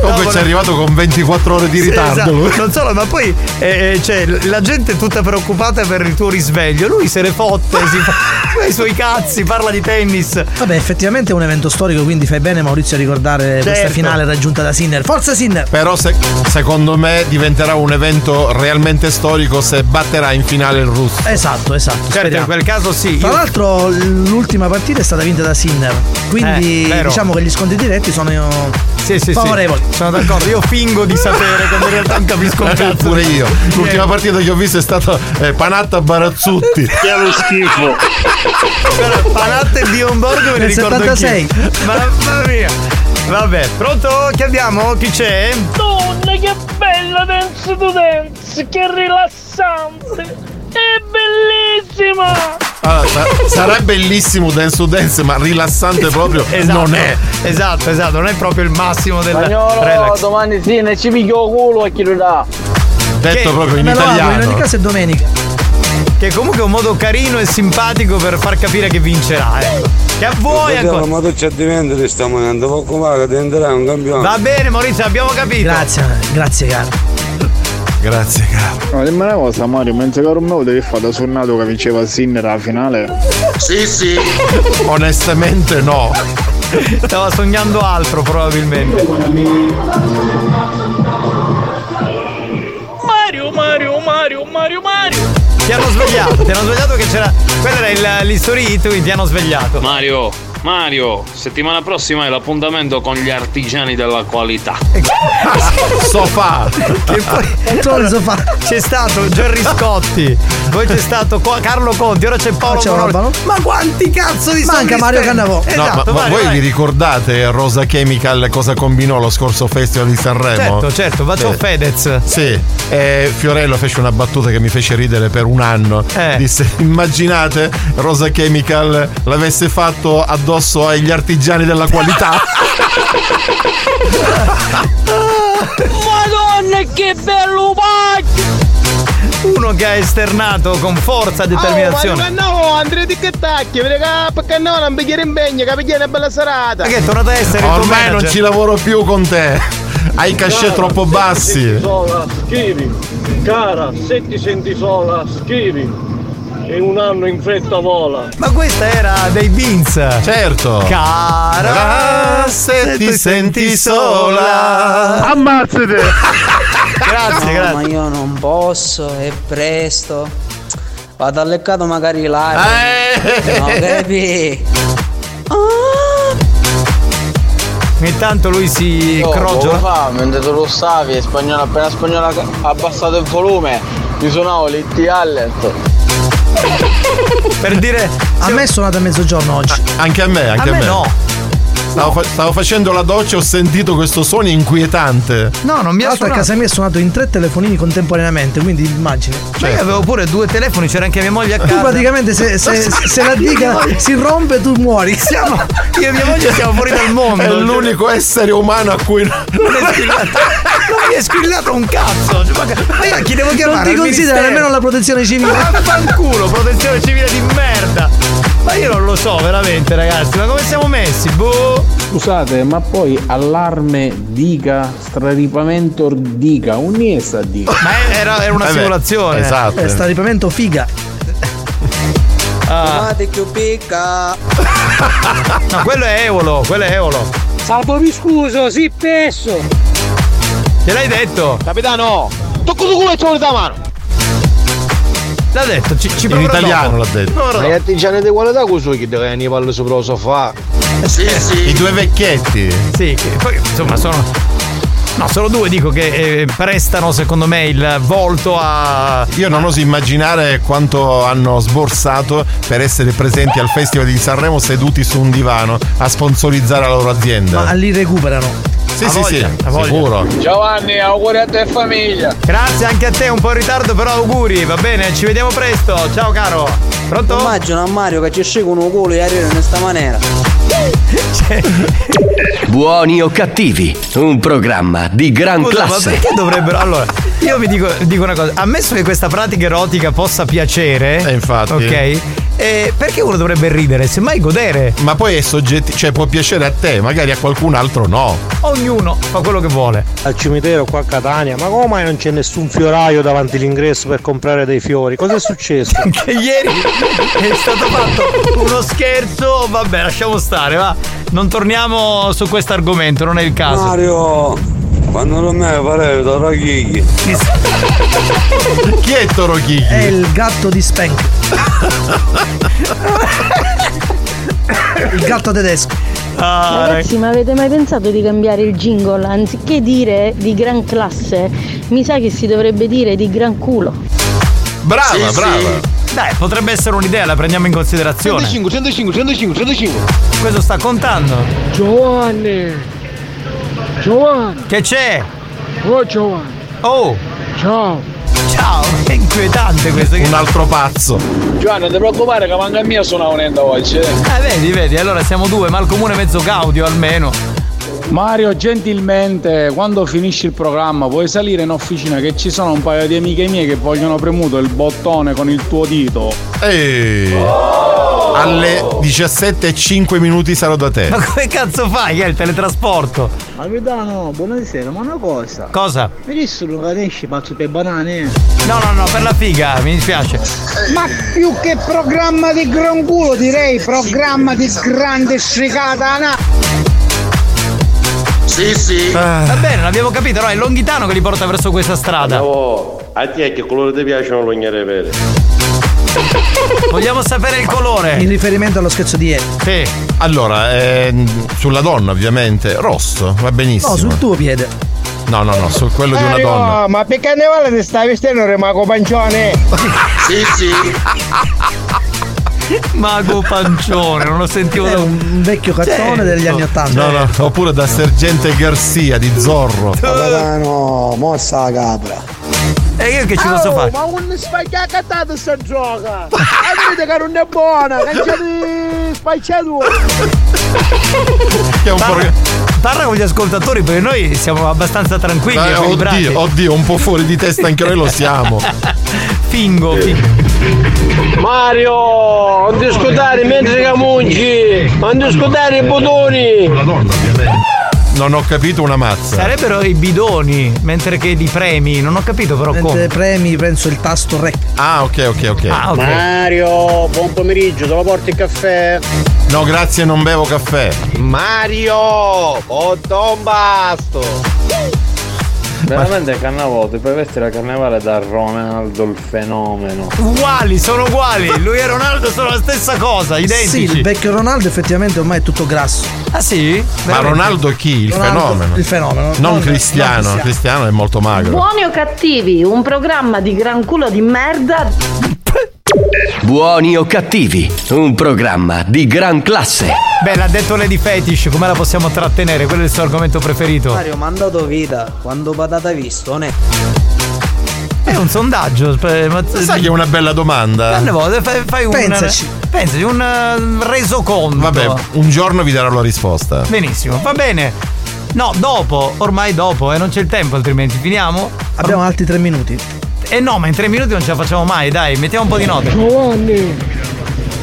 Comunque No, ci è arrivato con 24 ore di Sì, ritardo. esatto. Non solo, ma poi eh, eh, cioè, la gente è tutta preoccupata per il tuo risveglio. Lui se ne fotte, si fa, i suoi cazzi, parla di tennis. Vabbè, effettivamente è un evento storico, quindi fai bene Maurizio a ricordare questa Certo. finale raggiunta da Sinner. Forza Sinner! Però se- secondo me diventerà un evento realmente storico se batterà in finale il russo. Esatto, esatto. Certo, speriamo. in quel caso sì. Tra io- l'altro l'ultima partita è stata vinta da Sinner, quindi Eh, diciamo che gli scontri diretti sono Sì, sì, sì. favorevoli. Sono d'accordo, io fingo di sapere quando in realtà non capisco un cazzo. Pure io. L'ultima partita che ho visto è stata eh, Panatta Barazzutti. Che lo schifo. Guarda, Panatta e Bionborg me ne ricordo 76. anch'io. Mamma mia. Vabbè, pronto? Chi abbiamo? Chi c'è? Donna, che bella dance to dance, che rilassante, è bellissima. Allora, sa- sarà bellissimo dance to dance, ma rilassante proprio Esatto, non è. Esatto, esatto, non è proprio il massimo del Spagnolo, relax. domani sì, ne ci piglio culo e chi lo dà. Detto proprio in lo auguro, in italiano. ogni caso è domenica. Che comunque è un modo carino e simpatico per far capire che vincerà, ecco. Che a voi ancora. ma tu c'è di vendere sta momento, poco va che diventerai un campione. Va bene Maurizio, abbiamo capito. Grazie, grazie caro. Grazie, caro. Ma dimmi una cosa, Mario, mentre caro mio devi fare da sonnato che vinceva Sinner alla finale? Sì, sì. Onestamente no. Stava sognando altro probabilmente. Mario, Mario, Mario, Mario, Mario. Ti hanno svegliato, ti hanno svegliato che c'era. Quello era il- l'history hit, quindi ti hanno svegliato. Mario, Mario, settimana prossima è l'appuntamento con gli artigiani della qualità. Sofà. Che poi il sofà. c'è stato Gerry Scotti, poi c'è stato Carlo Conti, ora c'è Paolo c'è Moroni. Urbano. Ma quanti cazzo di Manca Mario? Cannavò. No, Esatto, ma, ma voi vai. vi ricordate Rosa Chemical cosa combinò lo scorso festival di Sanremo? Certo, certo, baciò Sì. Fedez. Sì, e Fiorello fece una battuta che mi fece ridere per un anno. Eh. Disse: Immaginate Rosa Chemical l'avesse fatto addosso agli artigiani della qualità. Madonna, che bello pacchio. Uno che ha esternato con forza e determinazione. no, Andrea di che tacchi, perché no, non pigliare impegno, che pigliare una bella serata. Ma che è tornato a essere il tuo Ormai non manager? ci lavoro più con te. Hai cachet troppo bassi. sola, scrivi. Cara, se ti senti sola, scrivi. E un anno in fretta vola. Ma questa era dei Beans. Certo. Cara, se ti senti sola. Ammazzate! Grazie, no, grazie. ma io non posso, è presto. Vado al leccato magari là. Eh. No, capi? Ogni tanto lui si Oh, crogiola. fa, mentre tu lo stavi spagnolo, appena spagnolo ha abbassato il volume, mi suonavo l'IT Alert. Per dire. A me è suonato a mezzogiorno oggi. Anche a me, anche A a, me no. Stavo, fa- stavo facendo la doccia e ho sentito questo suono inquietante. No, non mi ha l'altro a suonato. casa mia è suonato in tre telefonini contemporaneamente, quindi immagini. Ma io avevo pure due telefoni, c'era anche mia moglie a casa. Tu praticamente se, se- se la diga si rompe tu muori. Siamo, io e mia moglie siamo fuori dal mondo. È l'unico essere umano a cui Non è squillato. Non mi è squillato un cazzo. Cioè, Ma ma io a chi devo Non chiamare? ti Al considera nemmeno la protezione civile. Vaffanculo, protezione civile di merda. Ma io non lo so veramente, ragazzi. Ma come siamo messi? Boh. Scusate, ma poi allarme dica, straripamento dica, un niente dica. Ma era, era una Eh beh, simulazione. esatto. È staripamento figa. Ah, più picca. no, quello è Eolo, quello è Eolo. Salvami scuso, sì, pesso. Te l'hai detto? Capitano, tocco tu culo e ci vuole da mano. L'ha detto, ci, ci In italiano dopo. l'ha detto. Gli artigiani di qualità cosa che devono ne parlo sopra lo sofà? Sì, sì. I due vecchietti. Sì, che poi insomma sono. No, solo due dico che eh, prestano secondo me il volto a. Io non oso immaginare quanto hanno sborsato per essere presenti al Festival di Sanremo seduti su un divano a sponsorizzare la loro azienda. Ma li recuperano. Sì, sì, sì, sicuro. Giovanni, auguri a te e famiglia. Grazie anche a te, un po' in ritardo, però auguri, va bene? Ci vediamo presto. Ciao caro. Pronto? Immagino a Mario che ci scegono un culo e arriva in questa maniera. Buoni o cattivi, un programma di gran Scusa, ma classe. perché dovrebbero. Allora, io vi dico, dico una cosa: ammesso che questa pratica erotica possa piacere. Eh, infatti. Ok? Eh, perché uno dovrebbe ridere? Semmai godere. Ma poi è soggettivo, cioè può piacere a te, magari a qualcun altro no. Ognuno fa quello che vuole. Al cimitero qua a Catania, ma come mai non c'è nessun fioraio davanti all'ingresso per comprare dei fiori? Cosa è successo? Che ieri è stato fatto uno scherzo. Vabbè, lasciamo stare, va. Non torniamo su questo argomento, non è il caso. Mario, quando non me farei Toro Chighi. Chi è Toro Chighi? È il gatto di Spank. il gatto tedesco. Ah, Ragazzi, ma avete mai pensato di cambiare il jingle? Anziché dire di gran classe, mi sa che si dovrebbe dire di gran culo. Brava, Sì, brava. sì. Dai, potrebbe essere un'idea, la prendiamo in considerazione. 105, 105, 105, 105. Questo sta contando. Giovanni. Giovanni. Che c'è? Oh Giovanni. Oh. Ciao. Ciao, è inquietante questo. Un altro pazzo. Giovanni, non ti preoccupare che manca mia suona un'enda oggi. eh. Eh, vedi, vedi, allora siamo due, ma al comune mezzo Gaudio almeno. Mario, gentilmente, quando finisci il programma puoi salire in officina che ci sono un paio di amiche mie che vogliono premuto il bottone con il tuo dito. Ehi. Alle 17 e 5 minuti sarò da te. Ma come cazzo fai? Che è il teletrasporto? Capitano, buonasera, ma una cosa. Cosa? Mi dissero che esci pazzo per banane? No, no, no, per la figa, mi dispiace. Ma più che programma di gran culo direi programma di grande sfigata na- Sì, sì. Va bene, l'abbiamo capito, no? È Longhitano che li porta verso questa strada. Oh, a te che colore ti piacciono le ognere vere? Vogliamo sapere il colore. In riferimento allo scherzo di ieri. Sì. Allora, ehm, sulla donna ovviamente, rosso, va benissimo. No, sul tuo piede. No, no, no, su quello di una Mario, donna. ma per carnevale ti stai vestendo rimago pancione? sì, sì. Mago pancione, non lo sentivo da un vecchio cartone degli anni 80. No, no, oppure da Sergente Garcia di Zorro. Capitano, mossa la capra. E io che ci posso fare? Ma un spacchiacattato sta gioca! E vedete che non è buona, canciati spacciatura! Che è un po'. Parla, con gli ascoltatori perché noi siamo abbastanza tranquilli. Eh, equilibrati. oddio, oddio, un po' fuori di testa anche noi lo siamo. Fingo, fingo. Mario, non discutare mentre camungi, non discutare i bottoni. La donna, ovviamente. Non ho capito una mazza. Sarebbero i bidoni, mentre che di premi. Non ho capito però Mentre come. premi, penso il tasto rec. Ah, ok, ok, ok. Ah, ok. Mario, buon pomeriggio, te lo porti il caffè? No, grazie, non bevo caffè. Mario, porta un basto! Veramente Cannavò, ti puoi vestire a carnevale da Ronaldo il fenomeno. Uguali, sono uguali. Lui e Ronaldo sono la stessa cosa, Sì, identici. il vecchio Ronaldo effettivamente ormai è tutto grasso. ah sì? Ma Ronaldo chi? Il Ronaldo- fenomeno. il fenomeno. Non, Non- Cristiano. non Cristiano. Cristiano è molto magro. Buoni o cattivi, un programma di gran culo di merda. Buoni o cattivi, un programma di gran classe. Beh, l'ha detto Lady Fetish, come la possiamo trattenere? Quello è il suo argomento preferito. Mario, mi ha dato vita quando patata visto, ne? È un sondaggio. Ma Sai che è una bella domanda? Tante volte fai, fai un. Pensaci. Pensaci, un eh, resoconto. Vabbè, un giorno vi darò la risposta. Benissimo, va bene. No, dopo, ormai dopo, e non c'è il tempo, altrimenti finiamo. Abbiamo altri tre minuti. Eh no, ma in tre minuti non ce la facciamo mai, dai, mettiamo un po' di note. Giovanni,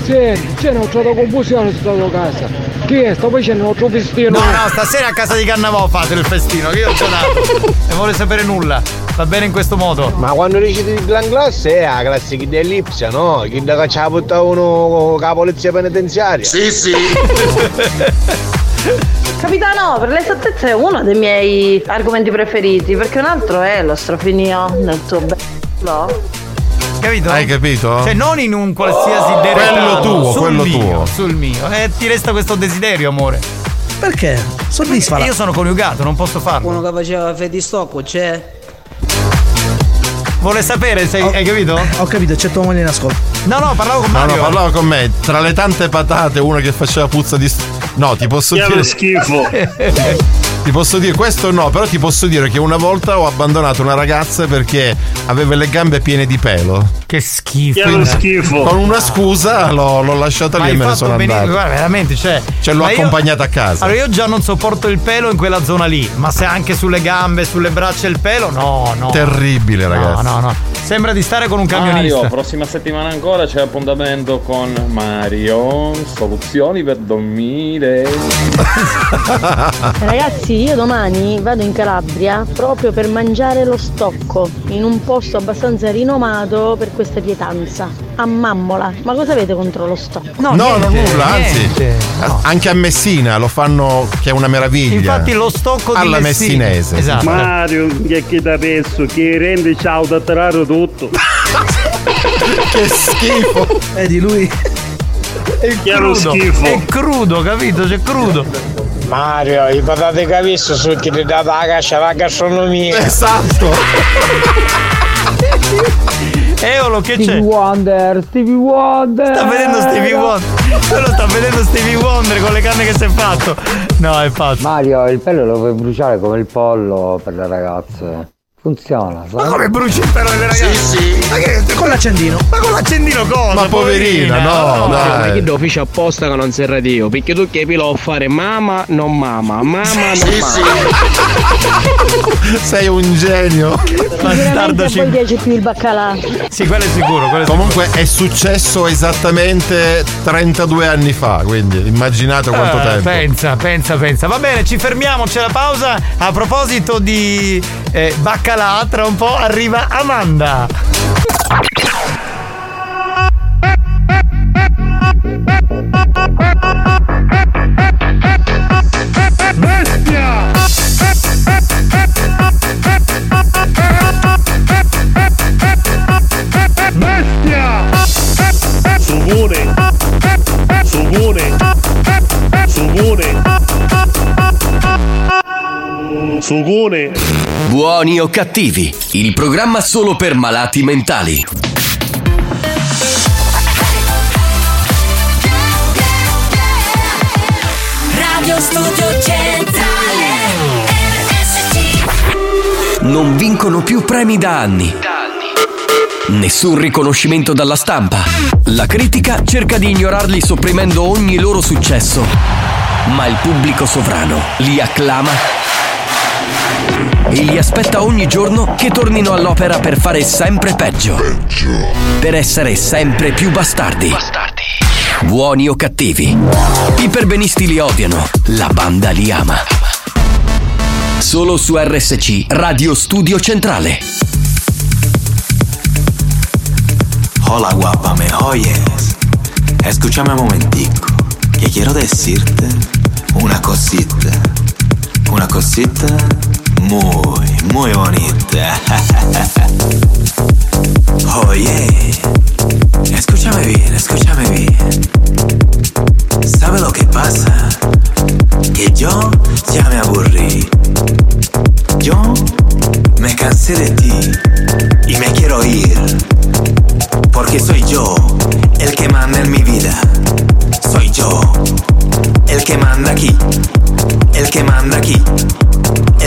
senti, c'è una strada confusione sta tua casa. Chi è? Sto facendo un altro festino. No, no, stasera a casa di Cannavò fate il festino, che io ho già dato. e vuole sapere nulla. Va bene in questo modo. Ma quando dici di gran classe è la classica di ellipsia, no? Chi da caccia butta uno con la polizia penitenziaria. Sì, sì. Capitano, per l'esattezza è uno dei miei argomenti preferiti, perché un altro è lo strofinio del tuo bello. Capito? Hai capito? Cioè, non in un qualsiasi deretato. Quello tuo, sul quello mio, tuo. Sul mio. E ti resta questo desiderio, amore. Perché? Soddisfala. Io sono coniugato, non posso farlo. Uno che faceva fetistocco c'è? Vuole sapere se hai capito? Ho capito, c'è tua moglie in ascolto. No, no, parlavo con No, Mario. no, parlava con me. Tra le tante patate, una che faceva puzza di. No, ti posso Che dire. schifo. Ti posso dire questo no, però ti posso dire che una volta ho abbandonato una ragazza perché aveva le gambe piene di pelo. Che schifo. Che schifo. Con una scusa l'ho, l'ho lasciata lì e me ne sono benissimo, andato. guarda, veramente, cioè. Ce l'ho ma io- accompagnata a casa. Allora io già non sopporto il pelo in quella zona lì, ma se anche sulle gambe, sulle braccia il pelo, no, no. Terribile, ragazzi. No, no, no. Sembra di stare con un camionista. Mario, prossima settimana ancora c'è appuntamento con Mario. Soluzioni per dormire. Ragazzi, io domani vado in Calabria proprio per mangiare lo stocco in un posto abbastanza rinomato per questa pietanza. A Mammola. Ma cosa avete contro lo stocco? No, no, nulla, anzi, anche a Messina lo fanno, che è una meraviglia. Infatti lo stocco di alla Messina. messinese. Esatto. Mario, che chi da penso, che rende ciao da trarre tutto. che schifo. Vedi lui. È Chiaro crudo, schifo. È crudo, capito? C'è crudo. Mario, i patate che hai visto sono che ti data la cascia la gastronomia. Esatto. Eolo, che c'è? Stevie Wonder, Stevie Wonder. Sta vedendo Stevie Wonder. Quello sta vedendo Stevie Wonder con le canne che si è fatto. No, è pazzo. Mario, il pelo lo puoi bruciare come il pollo per le ragazze. Funziona, sai? Ma come bruci il pelo delle ragazze? Sì, sì. Ma che Con l'accendino. Ma con l'accendino cosa? Ma poverina, no, Ma dai. chi lo fece apposta che non si radio? Perché tu che pilò a fare mamma, non mamma, mamma, non Sì, mamma. Sei un genio. Sicuramente a voi piace più il baccalà. Sì, quello è sicuro. Quello è Comunque è successo esattamente 32 anni fa, quindi immaginate quanto Eh, tempo. Pensa, pensa, pensa. Va bene, ci fermiamo, c'è la pausa. A proposito di eh, baccalà, tra un po' arriva Amanda. Bestia! Bestia! Sugone! Sugone! Sugone! Sugone! Buoni o cattivi, il programma solo per malati mentali. Radio Studio Centrale Non vincono più premi da anni. Nessun riconoscimento dalla stampa. La critica cerca di ignorarli sopprimendo ogni loro successo. Ma il pubblico sovrano li acclama e li aspetta ogni giorno che tornino all'opera per fare sempre peggio. Per essere sempre più bastardi. Buoni o cattivi. I perbenisti li odiano, la banda li ama. Solo su RSC Radio Studio Centrale. Hola guapa, me oyes. Escúchame un momentico, que quiero decirte una cosita. Una cosita muy, muy bonita. Oye, escúchame bien, escúchame bien. ¿Sabe lo que pasa? Que yo ya me aburrí. Yo me cansé de ti y me quiero ir. Porque soy yo el que manda en mi vida. Soy yo el que manda aquí.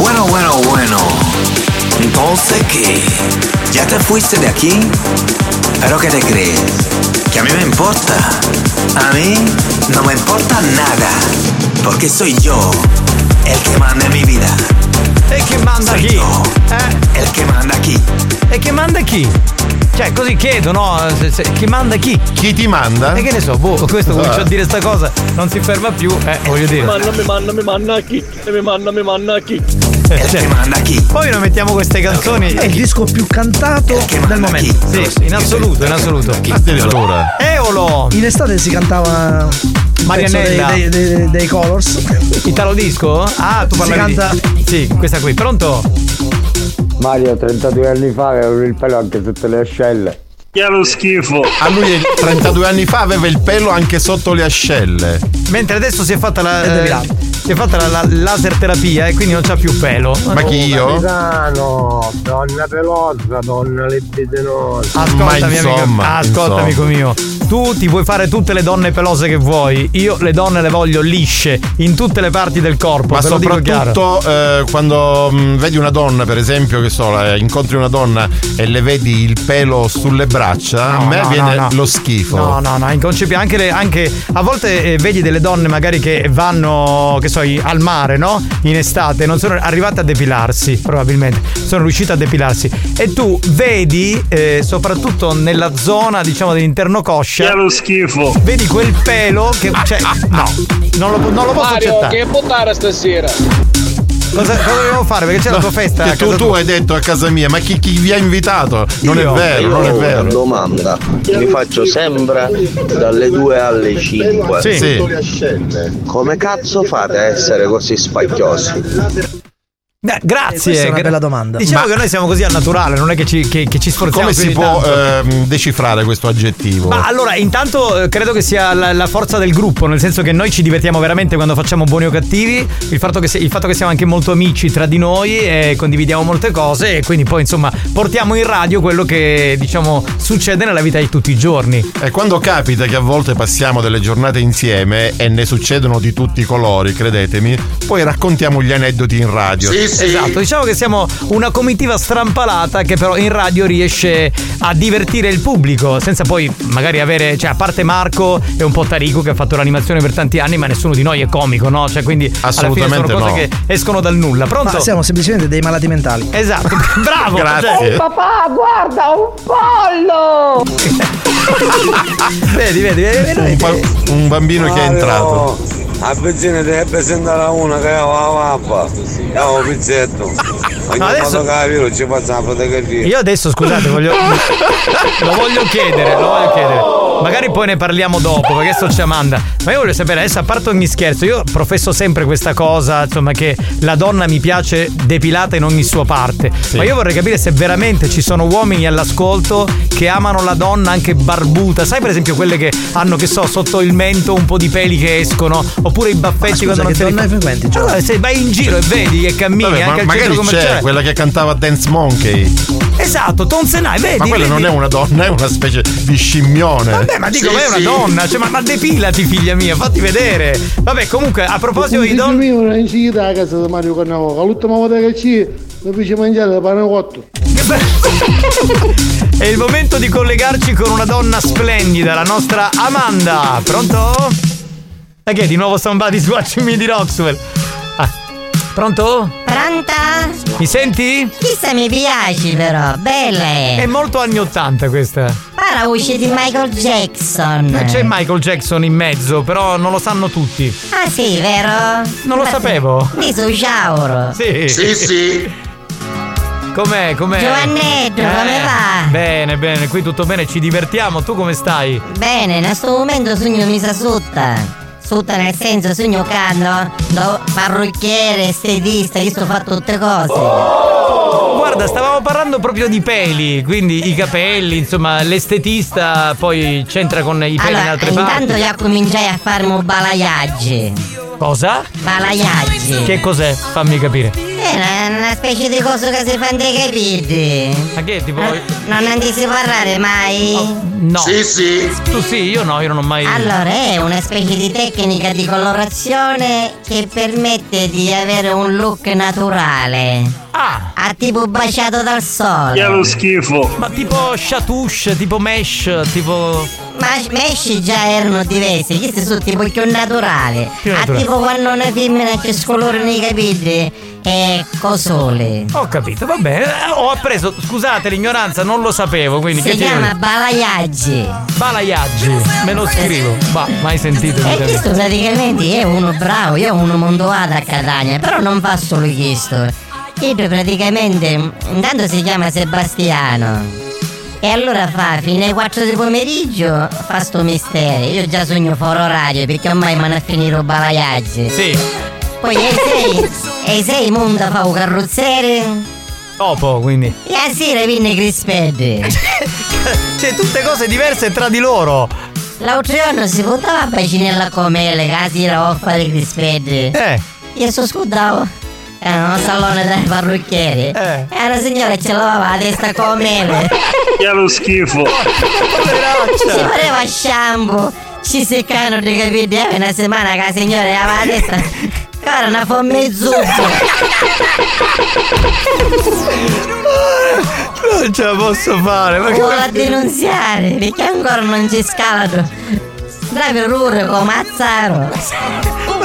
Bueno, bueno, bueno. Entonces, ¿qué? ¿Ya te fuiste de aquí? ¿Pero qué te crees? ¿Que a mí me importa? A mí no me importa nada. Porque soy yo el que manda en mi vida. E che manda Soy yo Eh? el que manda aquí. E che manda chi? Cioè, così chiedo, no? Se- se- chi manda chi? Chi ti manda? E che ne so, boh, questo Ah. comincia a dire sta cosa, non si ferma più, eh, voglio Mi dire. manna, mi manna, mi manna chi? E mi manna, mi manna chi? Eh, cioè, Poi noi mettiamo queste canzoni. È il disco più cantato del momento. Sì, in assoluto, in assoluto. Addirittura. Eolo! In estate si cantava Marianella. Dei, dei, dei- dei Colors. Italo disco? Ah, tu Si parlavi canta- di... Sì, questa qui. Pronto? Mario 32 anni fa aveva il pelo anche sotto le ascelle. Che lo schifo. A lui 32 anni fa aveva il pelo anche sotto le ascelle. Mentre adesso si è fatta la. Eh, si è fatta la, la laser terapia e quindi non c'ha più pelo. Ma chi io? Capitano, donna pelosa, donna libidinosa. Ascoltami, amico, insomma, ascolta, insomma. amico mio. Tu ti puoi fare tutte le donne pelose che vuoi. Io le donne le voglio lisce in tutte le parti del corpo. Ma soprattutto eh, quando mh, vedi una donna, per esempio, che so, la- incontri una donna e le vedi il pelo sulle braccia, No, a me no, viene no, no. lo schifo. No, no, no, inconcepibile. Anche, anche a volte eh, vedi delle donne magari che vanno, che so, al mare, no? In estate, non sono arrivate a depilarsi, probabilmente. Sono riuscite a depilarsi. E tu vedi, eh, soprattutto nella zona, diciamo, dell'interno coscia. Che lo schifo. Vedi quel pelo che. Cioè, no, non lo, non lo posso Mario, accettare. che buttare stasera? Cosa, cosa dobbiamo fare? Perché c'è la tua festa. Tu, tu hai detto a casa mia, ma chi, chi vi ha invitato? Non Io. è vero, non è vero. Una domanda, mi faccio sempre dalle 2 alle 5. Sì. Sì. Come cazzo fate a essere così spacchiosi? Beh, grazie. Questa è una gra- bella domanda. Diciamo Ma- che noi siamo così al naturale, non è che ci, che- che ci sforziamo Come si può ehm, decifrare questo aggettivo? Ma allora, intanto eh, credo che sia la, la forza del gruppo, nel senso che noi ci divertiamo veramente quando facciamo buoni o cattivi, il fatto che, si- il fatto che siamo anche molto amici tra di noi e condividiamo molte cose e quindi poi insomma portiamo in radio quello che diciamo succede nella vita di tutti i giorni. E quando capita che a volte passiamo delle giornate insieme e ne succedono di tutti i colori, credetemi, poi raccontiamo gli aneddoti in radio. Esatto, diciamo che siamo una comitiva strampalata che però in radio riesce a divertire il pubblico senza poi magari avere, cioè a parte Marco e un po' Tarico che ha fatto l'animazione per tanti anni, ma nessuno di noi è comico, no? Cioè quindi alla fine Assolutamente sono cose no. che escono dal nulla. Pronto? Ma siamo semplicemente dei malati mentali. Esatto, bravo! Grazie. Papà, guarda, un pollo! vedi, vedi, vedi, Un, ba- un bambino che è entrato. A Pezzina deve presentare una che aveva la. Io ho un pizzetto. No, adesso-. Io adesso scusate, voglio. lo voglio chiedere, lo voglio chiedere. Magari poi ne parliamo dopo, perché sto c'è Amanda. Ma io voglio sapere, adesso a parte ogni scherzo, io professo sempre questa cosa, insomma, che la donna mi piace depilata in ogni sua parte. Ma io vorrei capire se veramente ci sono uomini all'ascolto che amano la donna anche barbuta. Sai, per esempio, quelle che hanno, che so, sotto il mento un po' di peli che escono, oppure i baffetti Ma quando non te li frequenti, Gio? Allora, se vai in giro e vedi che cammini Vabbè, ma anche al magari centro c'è quella che cantava Dance Monkey. Esatto, Tonsenai, vedi? Ma quella vedi? non è una donna, è una specie di scimmione. Vabbè, ma dico, ma è una donna, cioè, ma, ma depilati, figlia mia, fatti vedere. Vabbè, comunque, a proposito di donne. mio non ci a casa di Mario Cannavò. L'ultima volta che ci mi fece mangiare il panacotto. È il momento di collegarci con una donna splendida, la nostra Amanda. Pronto? Ma che è di nuovo Somebody's Watching Me di Roxwell? Ah, pronto? Pronta? Mi senti? Chissà mi piaci però, bella è. È molto anni 80 questa. Para voce di Michael Jackson. Eh, C'è Michael Jackson in mezzo, però non lo sanno tutti. Ah sì, vero? Non lo sapevo. Di su ciauro. Sì. Sì, sì. Com'è? Com'è? Giovannetto, come va? Bene, bene, qui tutto bene, ci divertiamo. Tu come stai? Bene, in questo momento sogno mi sa sutta. Sutta nel senso sogno canno, do parrucchiere, estetista, io sto fatto tutte cose. Guarda, stavamo parlando proprio di peli, quindi i capelli, insomma, l'estetista poi c'entra con i peli in Allora, altre intanto parti. io cominciai a farmi balaiaggi. Cosa? Balaiaggi. Che cos'è? Fammi capire. È una, una specie di cosa che si fanno dei capiti. Ma che tipo. Non ne si parlare mai? No. Sì, sì. Tu sì, io no, io non ho mai. Allora, è una specie di tecnica di colorazione che permette di avere un look naturale. Ah! A tipo baciato dal sole. Che lo schifo. Ma tipo chatouche, tipo mesh, tipo. Ma mesci già erano diversi, questi sono tipo più naturali. Più Ah, naturali. tipo quando una femmina che scolora nei capelli è cosole. Ho capito, va bene. Ho appreso, scusate l'ignoranza, non lo sapevo, quindi Si chiama balaiaggi. Balaiaggi, me lo scrivo. Ma mai sentito E questo praticamente è uno bravo, io ho uno mondovato a Catania, però non fa solo questo. Questo praticamente, intanto si chiama Sebastiano. E allora fa, fino alle 4 del pomeriggio, fa sto mestiere. Io già sogno fuori orario perché ormai mi hanno finito balaiaggi. Sì. Poi ai 6, ai 6 monta fa un carrozziere Dopo, quindi. e a sera viene crispedde. Cioè, tutte cose diverse tra di loro. L'altro giorno si votava a bacinella come le case era a fare crispedde. Eh. Io sto scudavo. Era un salone dai parrucchieri. Eh. E una signora ce l'aveva la testa come mele. Che lo schifo. Ci pareva shampoo. Ci seccano dei capelli. Eh, una settimana che la signora aveva la testa. Cara, una fomme zuppa. Non ce la posso fare, ma che. Vuole denunziare perché ancora non c'è scalato. Dai per ore come Mazzaro.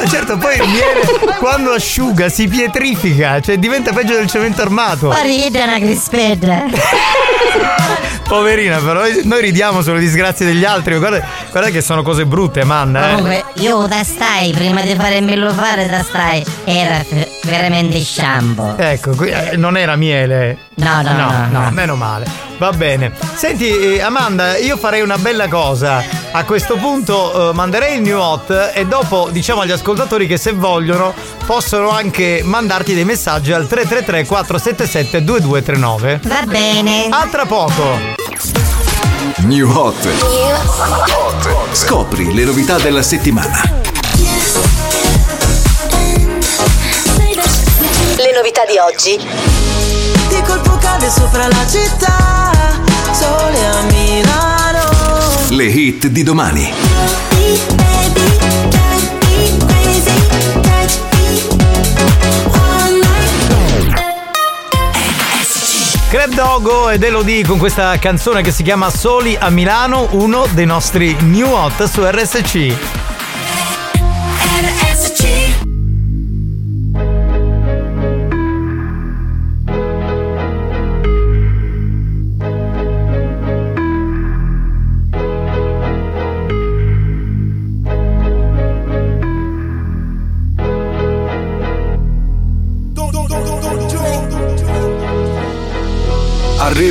Ma certo, poi viene quando asciuga, si pietrifica, cioè diventa peggio del cemento armato. Poi ride una crispedda. Poverina, però noi, ridiamo sulle disgrazie degli altri. Guarda, guarda che sono cose brutte, Amanda. Eh. Comunque, io da stai, prima di fare il fare da stai, era f- veramente shampoo. Ecco, qui, eh, non era miele. No, no, no, no. meno male. Va bene. Senti, eh, Amanda, io farei una bella cosa. A questo punto eh, manderei il new hot e dopo diciamo agli ascoltatori che se vogliono possono anche mandarti dei messaggi al 333 477 2239. Va bene. A tra poco. New Hot. Scopri le novità della settimana. Le novità di oggi. Di colpo cade sopra la città, sole a Milano. Le hit di domani. Club Dogo ed Elodie con questa canzone che si chiama Soli a Milano, uno dei nostri new hot su RSC.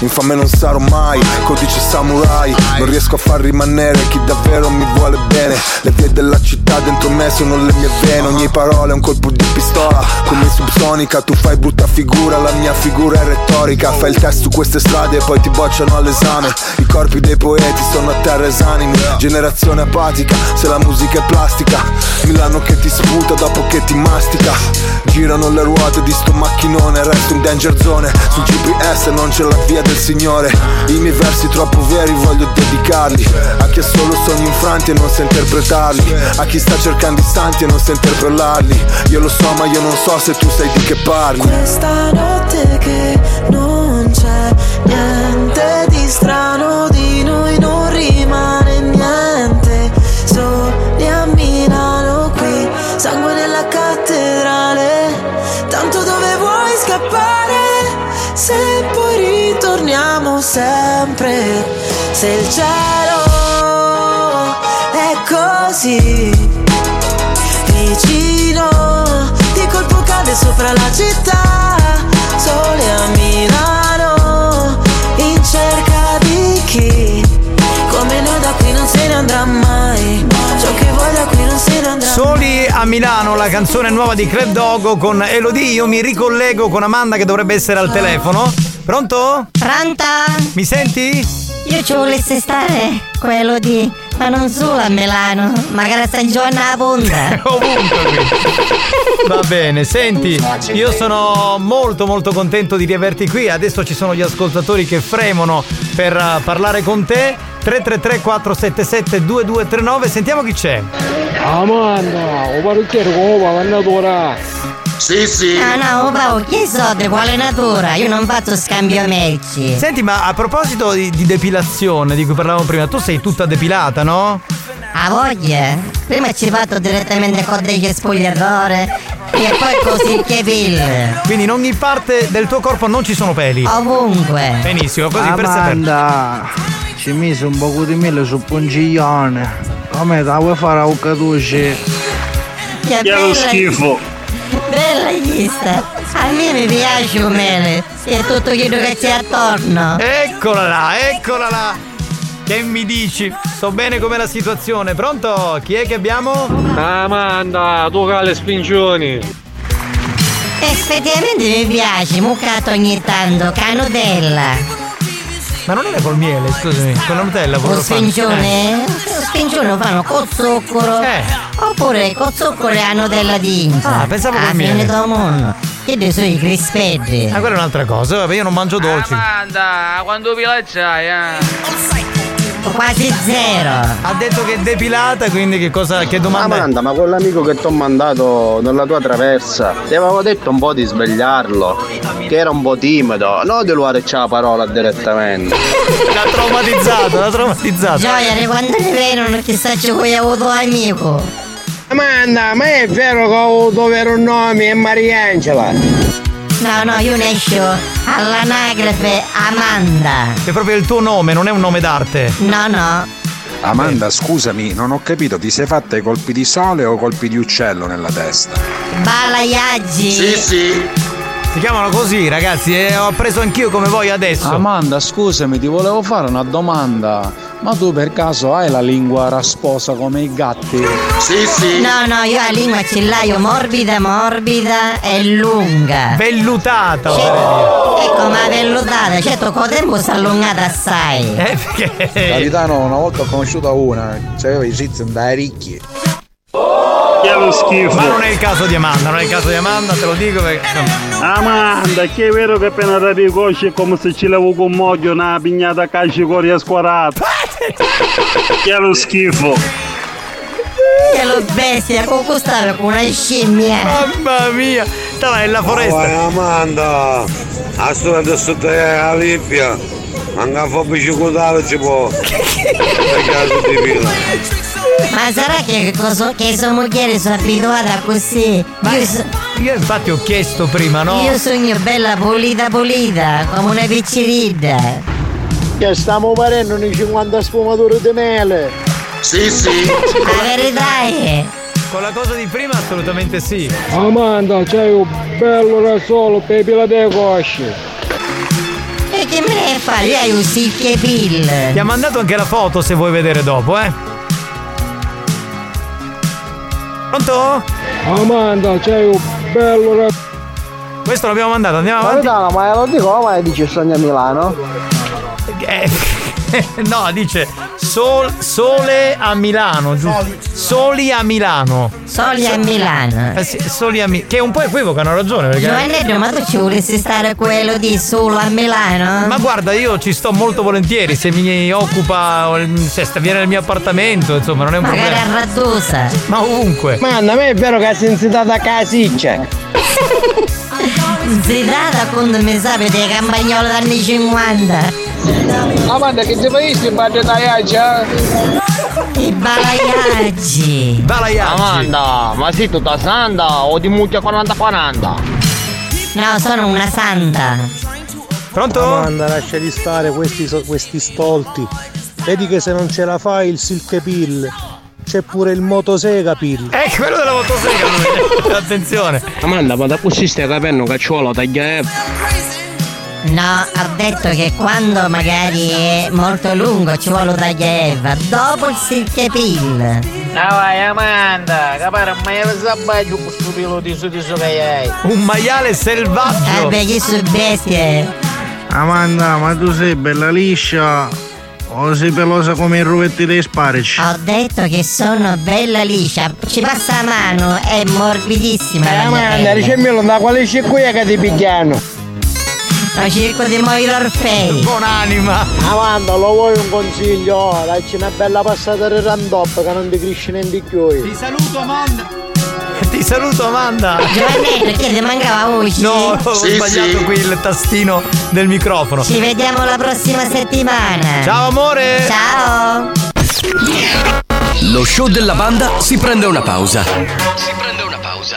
Infame non sarò mai, codice samurai. Non riesco a far rimanere chi davvero mi vuole bene. Le vie della città dentro me sono le mie vene. Ogni parola è un colpo di pistola. Come subsonica tu fai brutta figura. La mia figura è retorica. Fai il test su queste strade e poi ti bocciano all'esame. I corpi dei poeti sono a terra esanimi. Generazione apatica, se la musica è plastica. Milano che ti sputa dopo che ti mastica. Girano le ruote di sto macchinone Resto in danger zone. Sul GPS non c'è la via del Signore. I miei versi troppo veri voglio dedicarli. A chi ha solo sogni infranti e non sa interpretarli. A chi sta cercando istanti e non sa interpellarli. Io lo so ma io non so se tu sai di che parli. Questa notte che non c'è niente di strano il cielo è così vicino Di colpo cade sopra la città Sole a Milano In cerca di chi Come noi da qui non se ne andrà mai Ciò che vuoi da qui non se ne andrà Soli a Milano, la canzone nuova di Club Dogo con Elodie. Io mi ricollego con Amanda che dovrebbe essere al telefono. Pronto? Pronta? Mi senti? Io ci volessi stare quello di. Ma non solo a Milano, magari a San Giovanni alla Ponta. Ovunque qui. Va bene, senti, io sono molto molto contento di riaverti qui. Adesso ci sono gli ascoltatori che fremono per uh, parlare con te. 333 477 2239, sentiamo chi c'è. Amanda, o parrucchiere come va, natura. Sì, sì. Ah no, Paolo, chi so di quale natura? Io non faccio scambio merci. Senti, ma a proposito di, di depilazione di cui parlavamo prima, tu sei tutta depilata, no? A voglia? Prima ci vado direttamente con degli spogliatori e poi così che pille. Quindi in ogni parte del tuo corpo non ci sono peli. Ovunque. Benissimo, così per sapere. Amanda, ci mise un po' di mele su pungiglione. Come te la vuoi fare a Ucatucci? Che bella- Bella lista. A me mi piace il mele e tutto quello che c'è attorno. Eccola là, eccola là. Che mi dici? So bene com'è la situazione. Pronto? Chi è che abbiamo? Amanda, tu che le spingioni. Effettivamente mi piace, muccato ogni tanto, canutella. Ma non era col miele, scusami, con la Nutella Lo quello fa- spincione? Lo spincione lo fanno con zucchero. Oppure con zucchero e la Nutella di Inza. Ah, pensavo Ah, col miele. mondo. Che ne so i crispetti. Ah, quella è un'altra cosa. Vabbè, io non mangio dolci. Amanda, quando pilacciai, eh? Quasi zero. Ha detto che è depilata, quindi che cosa. Che domanda? Amanda, ma quell'amico che ti ho mandato nella tua traversa, ti avevo detto un po' di svegliarlo, che era un po' timido, non di lui c'è la parola direttamente. L'ha traumatizzato, l'ha traumatizzato. Gioia, quando ne vedono chissà ci cui ha avuto amico. Amanda, ma è vero che ho avuto vero nome è Mariangela? No, no, io ne esco all'anagrafe Amanda. È proprio il tuo nome, non è un nome d'arte. No, no. Amanda, scusami, non ho capito, ti sei fatta i colpi di sole o colpi di uccello nella testa? Balaiaggi. Si chiamano così, ragazzi, e ho preso anch'io come voi adesso. Amanda, scusami, ti volevo fare una domanda. Ma tu per caso hai la lingua rasposa come i gatti? Sì, sì. No, no, io la lingua ce l'ho morbida, morbida e lunga. Vellutata, Ecco, ma vellutata, certo, con il tempo si è allungata assai. Eh, perché? Capitano, una volta ho conosciuto una, c'aveva i rizzi da ricchi. Che lo schifo. Ma non è il caso di Amanda, non è il caso di Amanda, te lo dico perché. Amanda, che è vero che appena ti riconosci è come se ci levo con moglio una pignata a calci con squarata. che lo schifo. Che lo bestia, con costare con una scimmia. Mamma mia, stava nella foresta. Oh, Amanda, a sto sotto la lippia, manca a fare bicicletta ci può. Per caso di villa. Ma sarà che, cosa, che sua moglie sono abituata così? Io, so- Io infatti ho chiesto prima, no? io sogno bella pulita pulita, come una piccerida. Che stiamo parendo nei 50 sfumature di mele. Sì, sì. La verità è. Con la cosa di prima assolutamente sì. Amanda, c'hai un bello rasolo per pila delle cosce. E che me ne fa? Io hai un pill. Ti ha mandato anche la foto se vuoi vedere dopo, eh. Pronto? Amanda, c'hai un bello rasolo. Questo l'abbiamo mandato, andiamo avanti. Capitano, ma lo dico, ma dice sogna Milano? Eh, no, dice Sol- sole a Milano, giusto? Soli a Milano. Soli a Milano. Eh sì, soli a Mi- Che è un po' equivoco, hanno ragione. Perché... Giovannello, ma tu ci volessi stare quello di solo a Milano? Ma guarda, io ci sto molto volentieri, se mi occupa, se sta- viene nel mio appartamento, insomma, non è un Magari a problema. Raddusa. Ma ovunque. Ma a me è vero che sei insitata a casiccia. Si tratta quando mi sapete dei campagnoli anni 50. Amanda che ti fai in parte tagliaccia? I balaiaggi. Amanda, ma sei tutta santa o di mucchia 40-40? No, sono una santa. Pronto? Amanda, lascia di stare questi, so- questi stolti. Vedi che se non ce la fai il silk pill. C'è pure il motosega pill. Eh, quello della motosega. Attenzione. Amanda, ma da così stai capendo cacciolo taglia No, ho detto che quando magari è molto lungo ci vuole tagliaeva dopo il silkepill. Ah vai Amanda, capare mai sabbaggio questo pilo di su di su che hai. Un maiale selvaggio. Eh beh, chi su bestie. Amanda, ma tu sei bella liscia o sei pelosa come i ruvetti dei sparici? Ho detto che sono bella liscia, ci passa la mano, è morbidissima la mia Amanda, ricevilo da quale sciacquia che ti pigliano? Ma cerco di muovere Orfei. Buonanima. Amanda, lo vuoi un consiglio? Dacci una bella passata di randop che non ti cresce niente più. Ti saluto Amanda. Ti saluto Amanda. Giovannello, che ti mancava voce? No, ho Sì, sbagliato sì. qui il tastino del microfono. Ci vediamo la prossima settimana. Ciao amore. Ciao. Lo show della banda si prende una pausa. Si prende una pausa.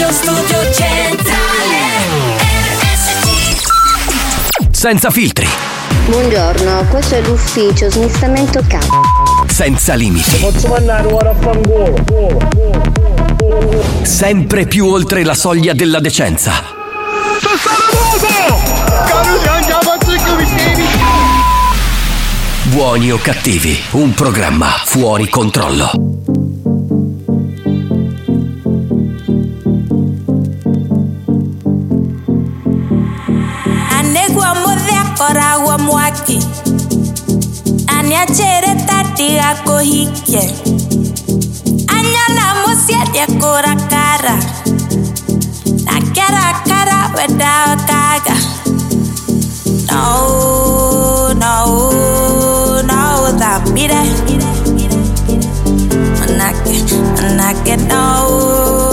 Radio Studio Centrale RSC Senza filtri, Buongiorno, questo è l'ufficio smistamento K. senza limiti. Posso mandare ora a fangolo? Sempre più oltre la soglia della decenza. Buoni o cattivi, un programma fuori controllo. la ceretta tira cohikie. Anyala musiete kora kara. Na kara kara weda kaga. No, no, no, that mire. Manake, manake, no.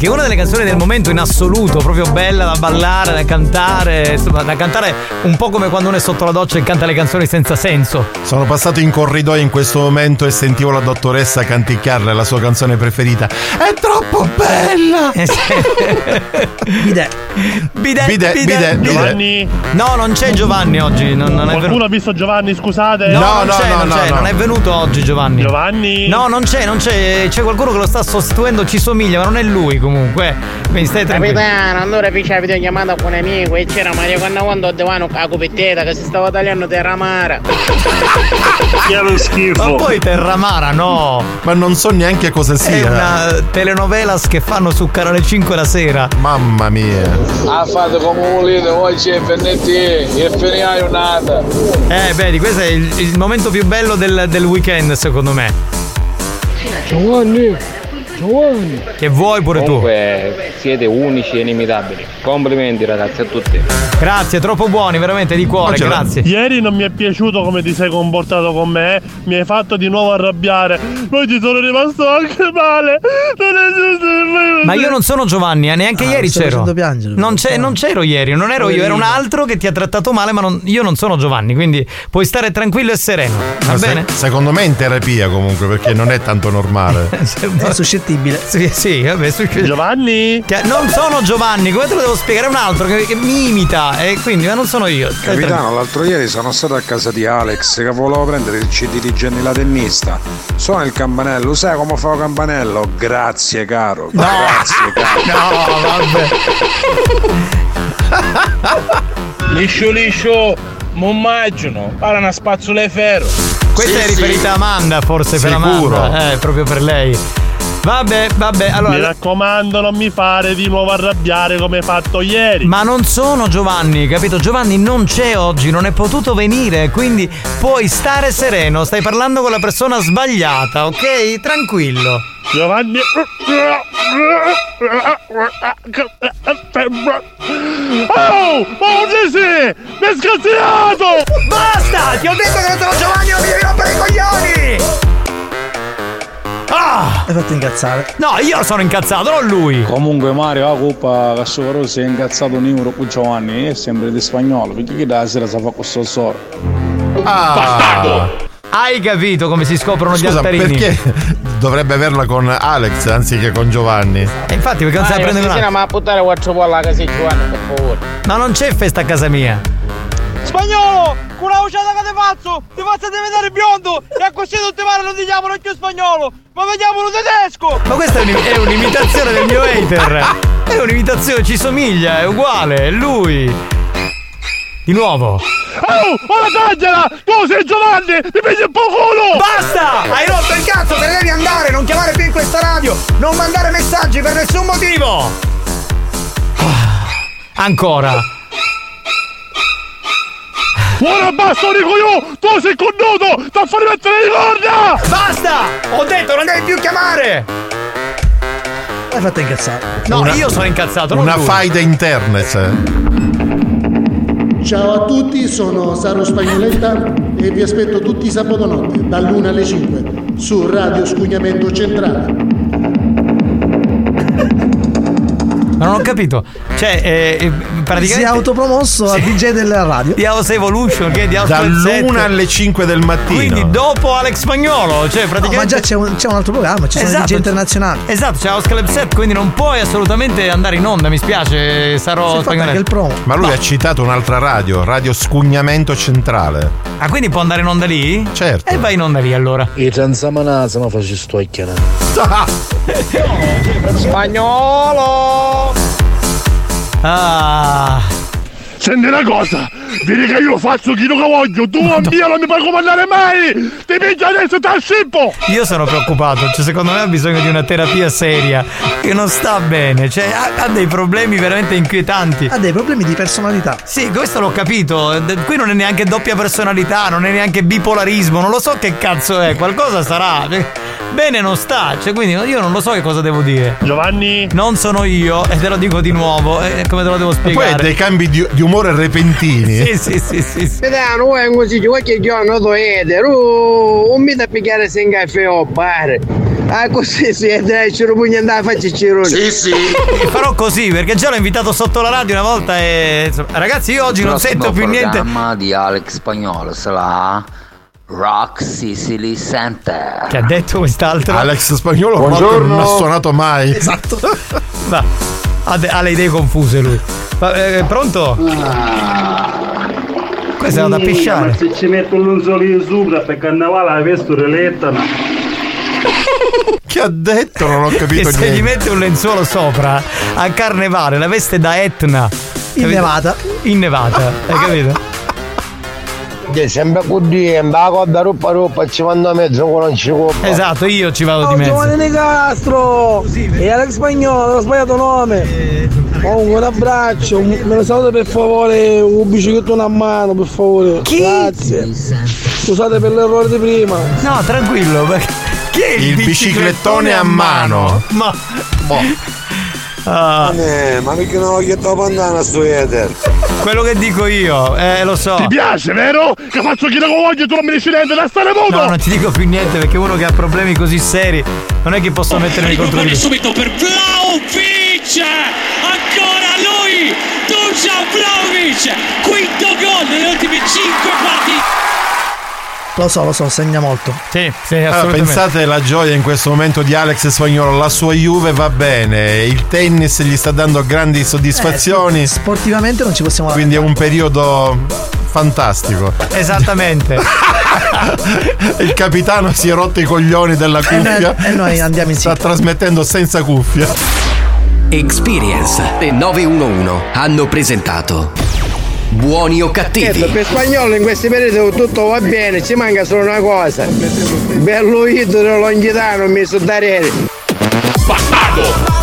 Che è una delle canzoni del momento in assoluto, proprio bella da ballare, da cantare, insomma, da cantare un po' come quando uno è sotto la doccia e canta le canzoni senza senso. Sono passato in corridoio in questo momento e sentivo la dottoressa canticchiarle la sua canzone preferita. È troppo bella! Bide. Bide, Bide, bide, bide. Giovanni? No, non c'è Giovanni oggi. Non, non è Qualcuno ha visto Giovanni, scusate? No, non c'è, non c'è, non è venuto oggi Giovanni. Giovanni? No, non c'è, non c'è. C'è qualcuno che lo sta sostituendo, ci somiglia, ma non è lui comunque. Quindi stai tranquillo. Capitano, allora fece la videochiamata con un amico e c'era Mario quando quando a divano con la copettetta che si stava tagliando terra amara. Che lo schifo. Ma poi Terramara no. Ma non so neanche cosa sia. È una telenovelas che fanno su Canale 5 la sera. Mamma mia. Ah, fate come volete, voi c'è FNT e finiamo nata. Eh, vedi, questo è il, il momento più bello del, del weekend, secondo me. Giovanni. Che vuoi pure tu. Comunque siete unici e inimitabili. Complimenti ragazzi a tutti. Grazie, troppo buoni, veramente di cuore, grazie. Ieri non mi è piaciuto come ti sei comportato con me, eh. mi hai fatto di nuovo arrabbiare. Poi ti sono rimasto anche male. Non è giusto. Ma io non sono Giovanni, eh, neanche ieri stai c'ero. piangere, non, c'è- non c'ero ieri, non ero io, era un altro che ti ha trattato male, ma non- io non sono Giovanni, quindi puoi stare tranquillo e sereno. Va Ma se- bene? secondo me è in terapia comunque perché non è tanto normale. È suscettibile. Sì, sì, vabbè, su- Giovanni? Che- non sono Giovanni, come te lo devo spiegare? È un altro che, che mi imita, e quindi, ma non sono io. Capitano, l'altro ieri sono stato a casa di Alex che volevo prendere il CD di Jenny la tennista. Suona il campanello, sai come fa il campanello? Grazie caro. Grazie caro. No, vabbè. Liscio liscio, non immagino, para una spazzola di ferro. Questa è riferita a Amanda, forse per Sicuro. Amanda. Eh, proprio per lei. Vabbè, vabbè, allora. Mi raccomando, non mi fare di nuovo arrabbiare come hai fatto ieri. Ma non sono Giovanni, capito? Giovanni non c'è oggi, non è potuto venire, quindi puoi stare sereno, stai parlando con la persona sbagliata, ok? Tranquillo. Giovanni. Oh! Oh Gesù! Mi hai scazzinato! Basta! Ti ho detto che non sono Giovanni, non mi devi rompere i coglioni! Ah! Hai fatto incazzare. No, io sono incazzato, non lui! Comunque Mario la coppa Cassovaro si è incazzato un euro con Giovanni è sempre di spagnolo perché chi da sera sa fa questo solo Ah. Hai capito come si scoprono gli Scusa, altarini? perché dovrebbe averla con Alex anziché con Giovanni? E infatti perché non se la prende con altro? ma a buttare quattro polla a casa di Giovanni, per favore. Ma non c'è festa a casa mia! Spagnolo! Con la uscita che ti faccio! Ti faccio diventare biondo! E a così tutti male non ti chiamano più spagnolo! Ma vediamolo tedesco! Ma questa è, un- è un'imitazione del mio hater! È un'imitazione, ci somiglia, è uguale, è lui! Di nuovo! Oh! Ma tagliala! Tu sei Giovanni! Ti pigli un po' culo! Basta! Hai rotto il cazzo, te ne devi andare, non chiamare più in questa radio, non mandare messaggi per nessun motivo! Ah, Ancora! Ora basta dico io! Tu sei connuto! Sta a fare mettere le corna! Basta! Ho detto non devi più chiamare! Hai fatto incazzare. No, Una- io sono incazzato, non Una lui. faida internet. Ciao a tutti, sono Saro Spagnoletta e vi aspetto tutti i sabato notte dall'1 alle 5 su Radio Scugnamento Centrale. Ma non ho capito. Cioè, eh, eh, praticamente. Si è autopromosso a DJ della radio. Di House Evolution, che è di House Dall'una alle 5 del mattino. Quindi dopo Alex Spagnolo, cioè No, praticamente. ma già c'è un, c'è un altro programma, ci sono Esatto. DJ internazionali. Esatto, c'è House Club Set, quindi non puoi assolutamente andare in onda, mi spiace, sarò spagnolo. Ma lui ha citato un'altra radio, Radio Scugnamento Centrale. Ah, quindi può andare in onda lì? Certo. E vai in onda lì allora. I transamanazza ma faccio stocchiare. Spagnolo! Ah. Senti una cosa, vedi che io faccio chi lo che voglio, tu a mia non mi puoi comandare mai! Ti piglio adesso e ti scippo! Io sono preoccupato, cioè secondo me ha bisogno di una terapia seria, che non sta bene, cioè ha, ha dei problemi veramente inquietanti. Ha dei problemi di personalità. Sì, questo l'ho capito, qui non è neanche doppia personalità, non è neanche bipolarismo, non lo so che cazzo è, qualcosa sarà. Bene non sta, cioè quindi io non lo so che cosa devo dire. Giovanni? Non sono io e te lo dico di nuovo, e come te lo devo E poi spiegare? ha dei cambi di, di umore repentini. Sì, sì, sì, sì. sì. Vedano, vuoi così, qualche giorno uh, un mito a pigliare se in caffè o bar. Ah, così si è, dai, ci rupugna andare a farci cirone. Sì, sì. E farò così perché già l'ho invitato sotto la radio una volta e insomma, ragazzi io oggi non sento più niente. programma di Alex Spagnolo sarà Rock Sicily Center. Che ha detto quest'altro? Alex Spagnolo proprio non ha suonato mai. Esatto. Va. Ha, de- ha le idee confuse lui. Va, eh, pronto? Questa è da Ma pisciare. se ci metto un lenzuolino sopra per carnevale la vesto rilettano. Che ha detto? Non ho Che capito se niente. gli mette un lenzuolo sopra a carnevale la veste da Etna. Innevata. Innevata, hai capito? Che sempre così, la coda ruppa ruppa, ci mando a mezzo con non ci coppa. Esatto, io ci vado di Oh, mezzo. Giovanni Di Castro! E Alex Spagnolo, ho sbagliato nome. Comunque un abbraccio, me lo saluto per favore, un biciclettone a mano, per favore. Grazie. Scusate per l'errore di prima. No, tranquillo, perché chi è il, Il biciclettone a mano. Ma Ah, Eh, ma perché non ho chiesto bandana sto ether? quello che dico io, eh, lo so. Ti piace, vero? Che faccio chi lo che voglio e tu non mi dici niente da stare muto! No, non ti dico più niente perché uno che ha problemi così seri non è che posso mettermi contro di lui. subito per Vlaovic ancora lui Dusan Vlaovic quinto gol nelle ultime 5 partite Lo so, lo so, segna molto. Sì, sì, Allora, pensate la gioia in questo momento di Alex Spagnolo, la sua Juve va bene, il tennis gli sta dando grandi soddisfazioni. Eh, sportivamente non ci possiamo Quindi è un periodo fantastico. Esattamente. il capitano si è rotto i coglioni della E noi- cuffia. e noi andiamo in Sta trasmettendo senza cuffia. Experience e 911 hanno presentato Buoni o cattivi? Certo, per spagnolo in questi periodi tutto va bene, ci manca solo una cosa. Bello idolo longhitano messo da rete. Bastardo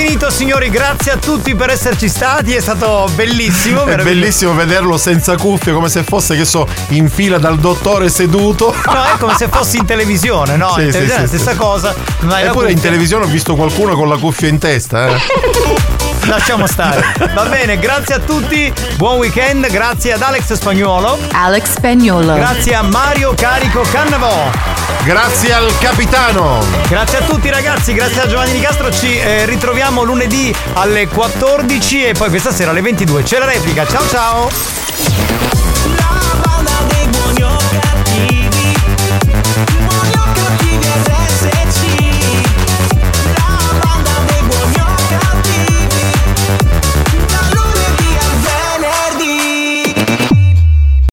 finito signori, grazie a tutti per esserci stati, è stato bellissimo. È bellissimo vederlo senza cuffie, come se fosse, che so, in fila dal dottore seduto. No, è come se fossi in televisione, no? Sì, in sì, televisione è la sì, stessa sì. cosa. Eppure in televisione ho visto qualcuno con la cuffia in testa, eh. Lasciamo stare. Va bene, grazie a tutti, buon weekend, grazie ad Alex Spagnuolo. Alex Spagnolo. Grazie a Mario Carico Cannavò. Grazie al capitano. Grazie a tutti ragazzi, grazie a Giovanni Di Castro. Ci eh, ritroviamo lunedì alle 14 e poi questa sera alle 22. C'è la replica. Ciao ciao.